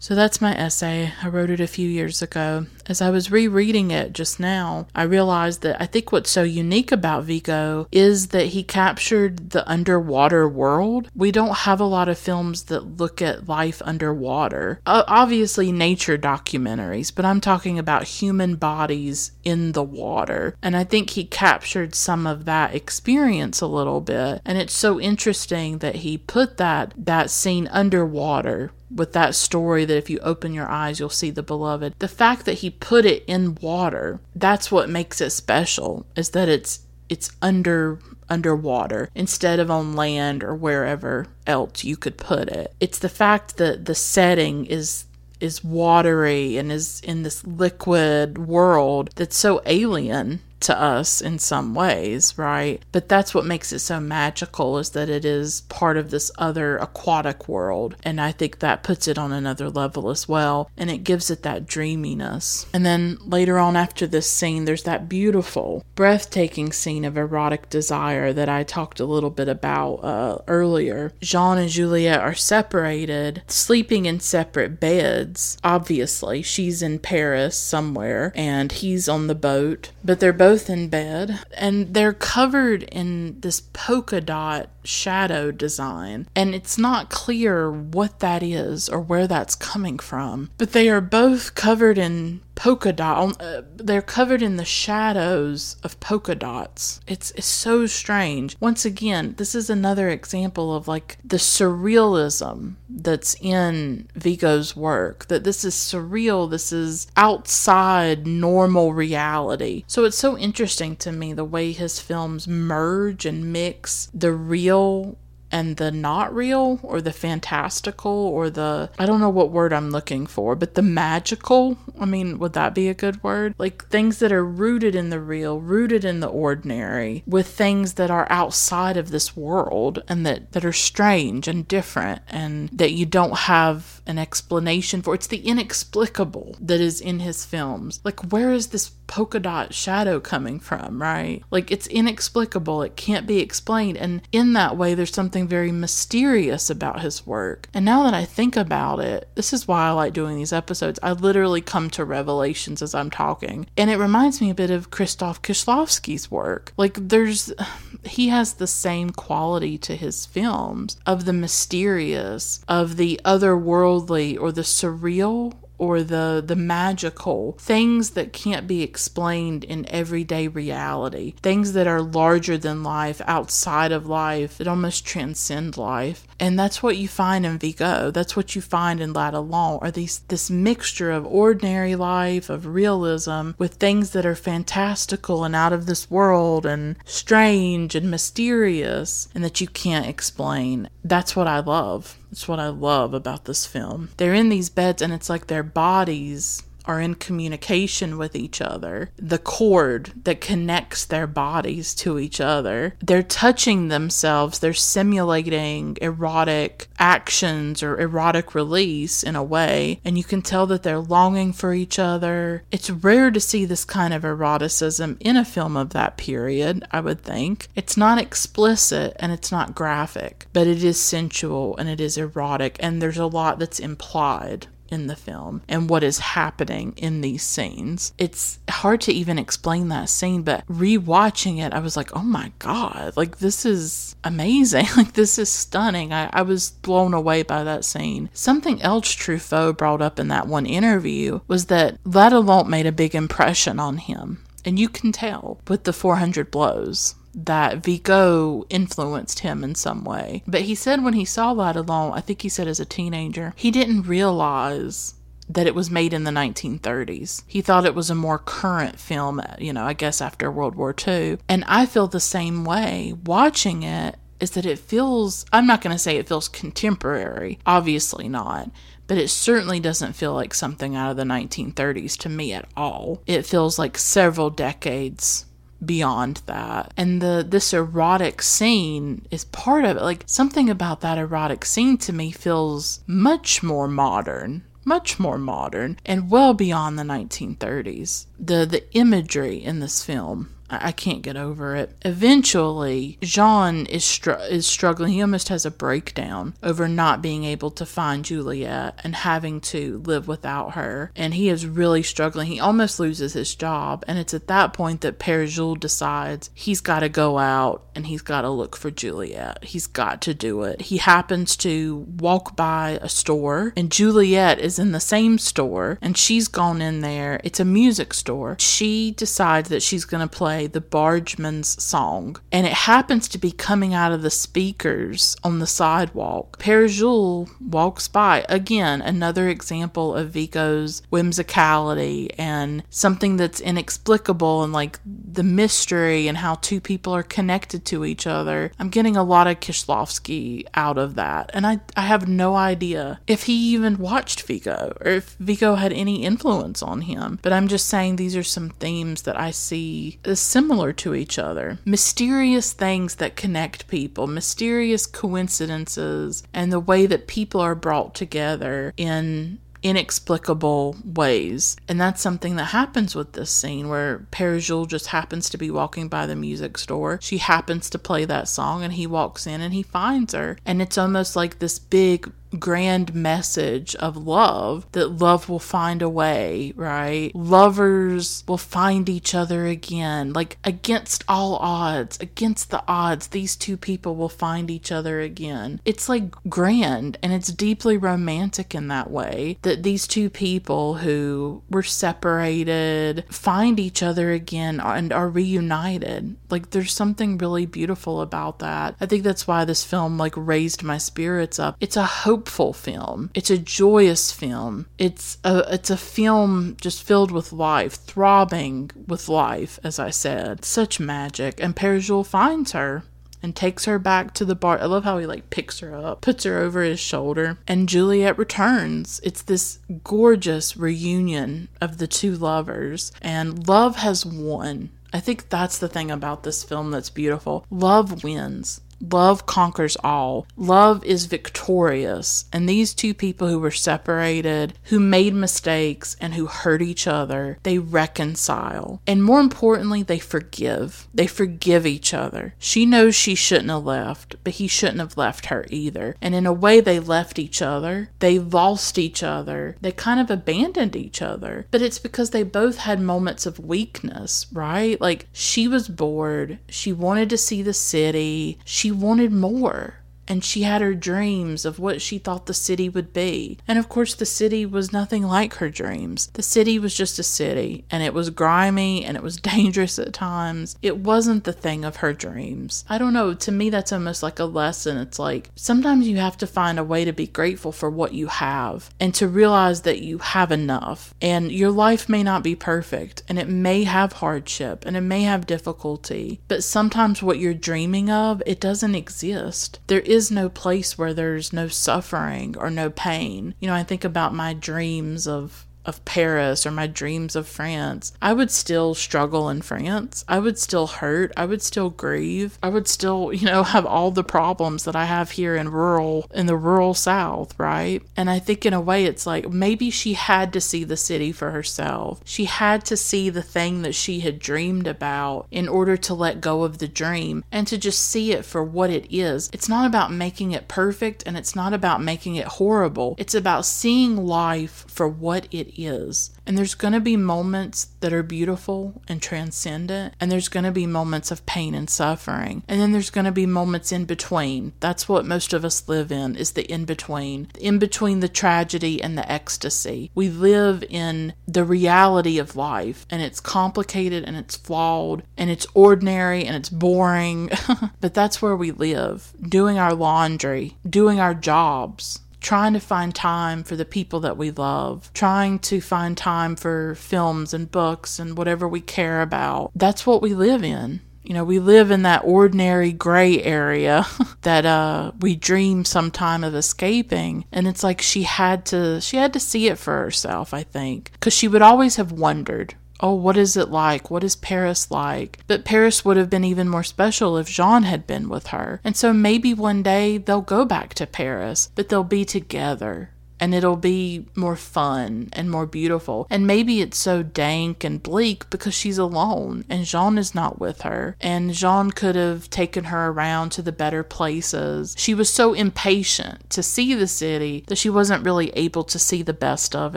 So that's my essay. I wrote it a few years ago. As I was rereading it just now, I realized that I think what's so unique about Vigo is that he captured the underwater world. We don't have a lot of films that look at life underwater. Uh, obviously, nature documentaries, but I'm talking about human bodies in the water. And I think he captured some of that experience a little bit. And it's so interesting that he put that that scene underwater with that story that if you open your eyes, you'll see the beloved. The fact that he put it in water, that's what makes it special, is that it's it's under underwater instead of on land or wherever else you could put it. It's the fact that the setting is is watery and is in this liquid world that's so alien to us in some ways, right? But that's what makes it so magical is that it is part of this other aquatic world. And I think that puts it on another level as well. And it gives it that dreaminess. And then later on after this scene, there's that beautiful, breathtaking scene of erotic desire that I talked a little bit about uh, earlier. Jean and Juliet are separated, sleeping in separate beds. Obviously, she's in Paris somewhere and he's on the boat, but they're both in bed and they're covered in this polka dot shadow design. And it's not clear what that is or where that's coming from. But they are both covered in polka dot. Uh, they're covered in the shadows of polka dots. It's it's so strange. Once again, this is another example of like the surrealism that's in Vigo's work. That this is surreal. This is outside normal reality. So it's so interesting to me the way his films merge and mix the real know and the not real or the fantastical or the I don't know what word I'm looking for, but the magical. I mean, would that be a good word? Like things that are rooted in the real, rooted in the ordinary, with things that are outside of this world and that that are strange and different and that you don't have an explanation for. It's the inexplicable that is in his films. Like where is this polka dot shadow coming from, right? Like it's inexplicable. It can't be explained. And in that way, there's something very mysterious about his work. And now that I think about it, this is why I like doing these episodes. I literally come to revelations as I'm talking. And it reminds me a bit of Krzysztof Kieślowski's work. Like there's he has the same quality to his films of the mysterious, of the otherworldly or the surreal or the the magical things that can't be explained in everyday reality. Things that are larger than life outside of life that almost transcend life. And that's what you find in Vigo that's what you find in L'Atalante are these this mixture of ordinary life of realism with things that are fantastical and out of this world and strange and mysterious and that you can't explain. That's what I love that's what I love about this film. They're in these beds and it's like their bodies are in communication with each other, the cord that connects their bodies to each other. They're touching themselves, they're simulating erotic actions or erotic release in a way, and you can tell that they're longing for each other. It's rare to see this kind of eroticism in a film of that period, I would think. It's not explicit and it's not graphic, but it is sensual and it is erotic, and there's a lot that's implied in the film and what is happening in these scenes. It's hard to even explain that scene, but rewatching it, I was like, oh my God, like this is amazing. Like this is stunning. I, I was blown away by that scene. Something else Truffaut brought up in that one interview was that L'Atalante made a big impression on him. And you can tell with the 400 blows that Vigo influenced him in some way. But he said when he saw L'Atalante, I think he said as a teenager, he didn't realize that it was made in the 1930s. He thought it was a more current film, you know, I guess after World War II. And I feel the same way watching it is that it feels, I'm not going to say it feels contemporary, obviously not, but it certainly doesn't feel like something out of the 1930s to me at all. It feels like several decades beyond that. And the this erotic scene is part of it. Like something about that erotic scene to me feels much more modern much more modern and well beyond the 1930s. The the imagery in this film I can't get over it. Eventually, Jean is str- is struggling. He almost has a breakdown over not being able to find Juliet and having to live without her. And he is really struggling. He almost loses his job. And it's at that point that Pere Jules decides he's got to go out and he's got to look for Juliet. He's got to do it. He happens to walk by a store, and Juliet is in the same store, and she's gone in there. It's a music store. She decides that she's going to play the Bargeman's song, and it happens to be coming out of the speakers on the sidewalk. Pere Jules walks by. Again, another example of Vigo's whimsicality and something that's inexplicable and like the mystery and how two people are connected to each other. I'm getting a lot of Kieślowski out of that, and I, I have no idea if he even watched Vigo or if Vico had any influence on him. But I'm just saying these are some themes that I see. This similar to each other. Mysterious things that connect people, mysterious coincidences, and the way that people are brought together in inexplicable ways. And that's something that happens with this scene where Père Jules just happens to be walking by the music store. She happens to play that song and he walks in and he finds her. And it's almost like this big grand message of love that love will find a way, right? Lovers will find each other again. Like against all odds, against the odds, these two people will find each other again. It's like grand and it's deeply romantic in that way that these two people who were separated find each other again and are reunited. Like there's something really beautiful about that. I think that's why this film like raised my spirits up. It's a hope hopeful film. It's a joyous film. It's a it's a film just filled with life, throbbing with life, as I said. Such magic. And Père Jules finds her and takes her back to the bar. I love how he like picks her up, puts her over his shoulder, and Juliet returns. It's this gorgeous reunion of the two lovers, and love has won. I think that's the thing about this film that's beautiful. Love wins. Love conquers all. Love is victorious. And these two people who were separated, who made mistakes, and who hurt each other, they reconcile. And more importantly, they forgive. They forgive each other. She knows she shouldn't have left, but he shouldn't have left her either. And in a way, they left each other. They lost each other. They kind of abandoned each other. But it's because they both had moments of weakness, right? Like she was bored. She wanted to see the city. She wanted more and she had her dreams of what she thought the city would be. And of course, the city was nothing like her dreams. The city was just a city, and it was grimy and it was dangerous at times. It wasn't the thing of her dreams. I don't know, to me, that's almost like a lesson. It's like sometimes you have to find a way to be grateful for what you have and to realize that you have enough. And your life may not be perfect, and it may have hardship and it may have difficulty, but sometimes what you're dreaming of, it doesn't exist. There is is no place where there's no suffering or no pain. You know, I think about my dreams of of Paris or my dreams of France, I would still struggle in France. I would still hurt. I would still grieve. I would still, you know, have all the problems that I have here in rural, in the rural South, right? And I think in a way it's like maybe she had to see the city for herself. She had to see the thing that she had dreamed about in order to let go of the dream and to just see it for what it is. It's not about making it perfect and it's not about making it horrible. It's about seeing life for what it is. And there's going to be moments that are beautiful and transcendent, and there's going to be moments of pain and suffering. And then there's going to be moments in between. That's what most of us live in is the in between. In between the tragedy and the ecstasy. We live in the reality of life, and it's complicated and it's flawed and it's ordinary and it's boring. but that's where we live, doing our laundry, doing our jobs trying to find time for the people that we love, trying to find time for films and books and whatever we care about. That's what we live in. You know, we live in that ordinary gray area that uh, we dream sometime of escaping. And it's like she had to, she had to see it for herself, I think, because she would always have wondered oh, what is it like? What is Paris like? But Paris would have been even more special if Jean had been with her. And so maybe one day they'll go back to Paris, but they'll be together and it'll be more fun and more beautiful. And maybe it's so dank and bleak because she's alone and Jean is not with her. And Jean could have taken her around to the better places. She was so impatient to see the city that she wasn't really able to see the best of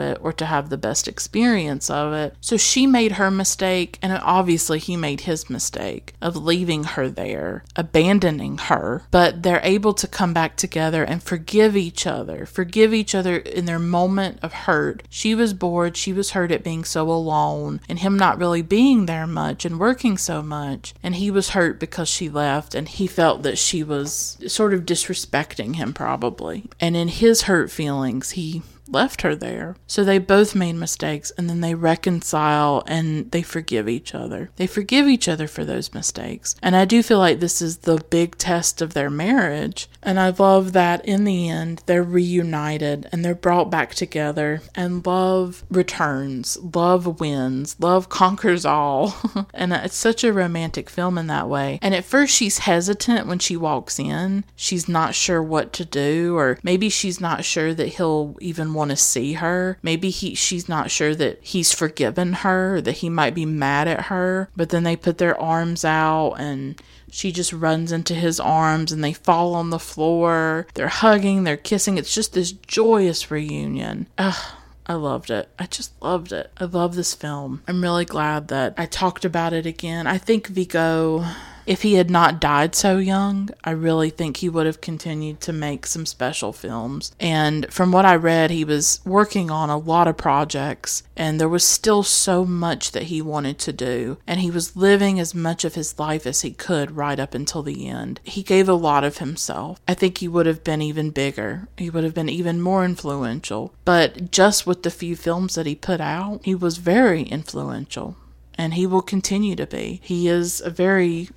it or to have the best experience of it. So she made her mistake, and obviously he made his mistake of leaving her there, abandoning her. But they're able to come back together and forgive each other, forgive each other in their moment of hurt. She was bored, she was hurt at being so alone and him not really being there much and working so much. And he was hurt because she left and he felt that she was sort of disrespecting him, probably. And in his hurt feelings, he left her there. So they both made mistakes and then they reconcile and they forgive each other. They forgive each other for those mistakes. And I do feel like this is the big test of their marriage. And I love that in the end, they're reunited and they're brought back together and love returns, love wins, love conquers all. and it's such a romantic film in that way. And at first, she's hesitant when she walks in. She's not sure what to do, or maybe she's not sure that he'll even want to see her. Maybe he she's not sure that he's forgiven her, that he might be mad at her. But then they put their arms out and she just runs into his arms and they fall on the floor. They're hugging, they're kissing. It's just this joyous reunion. Ugh. I loved it. I just loved it. I love this film. I'm really glad that I talked about it again. I think Vigo if he had not died so young, I really think he would have continued to make some special films. And from what I read, he was working on a lot of projects, and there was still so much that he wanted to do. And he was living as much of his life as he could right up until the end. He gave a lot of himself. I think he would have been even bigger, he would have been even more influential. But just with the few films that he put out, he was very influential and he will continue to be. He is a very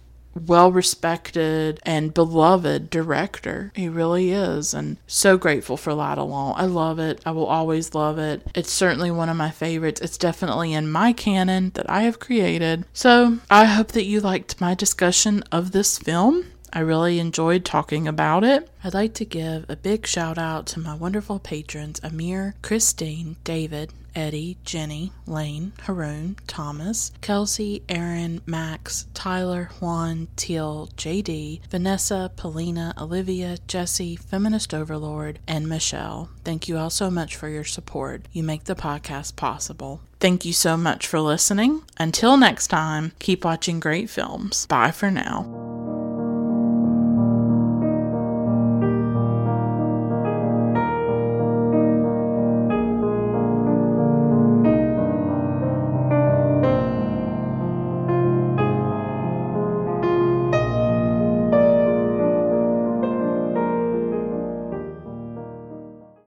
well respected and beloved director. He really is. And so grateful for L'Atalante. I love it. I will always love it. It's certainly one of my favorites. It's definitely in my canon that I have created. So I hope that you liked my discussion of this film. I really enjoyed talking about it. I'd like to give a big shout out to my wonderful patrons Amir, Christine, David, Eddie, Jenny, Lane, Haroon, Thomas, Kelsey, Aaron, Max, Tyler, Juan, Teal, JD, Vanessa, Polina, Olivia, Jesse, Feminist Overlord, and Michelle. Thank you all so much for your support. You make the podcast possible. Thank you so much for listening. Until next time, keep watching great films. Bye for now.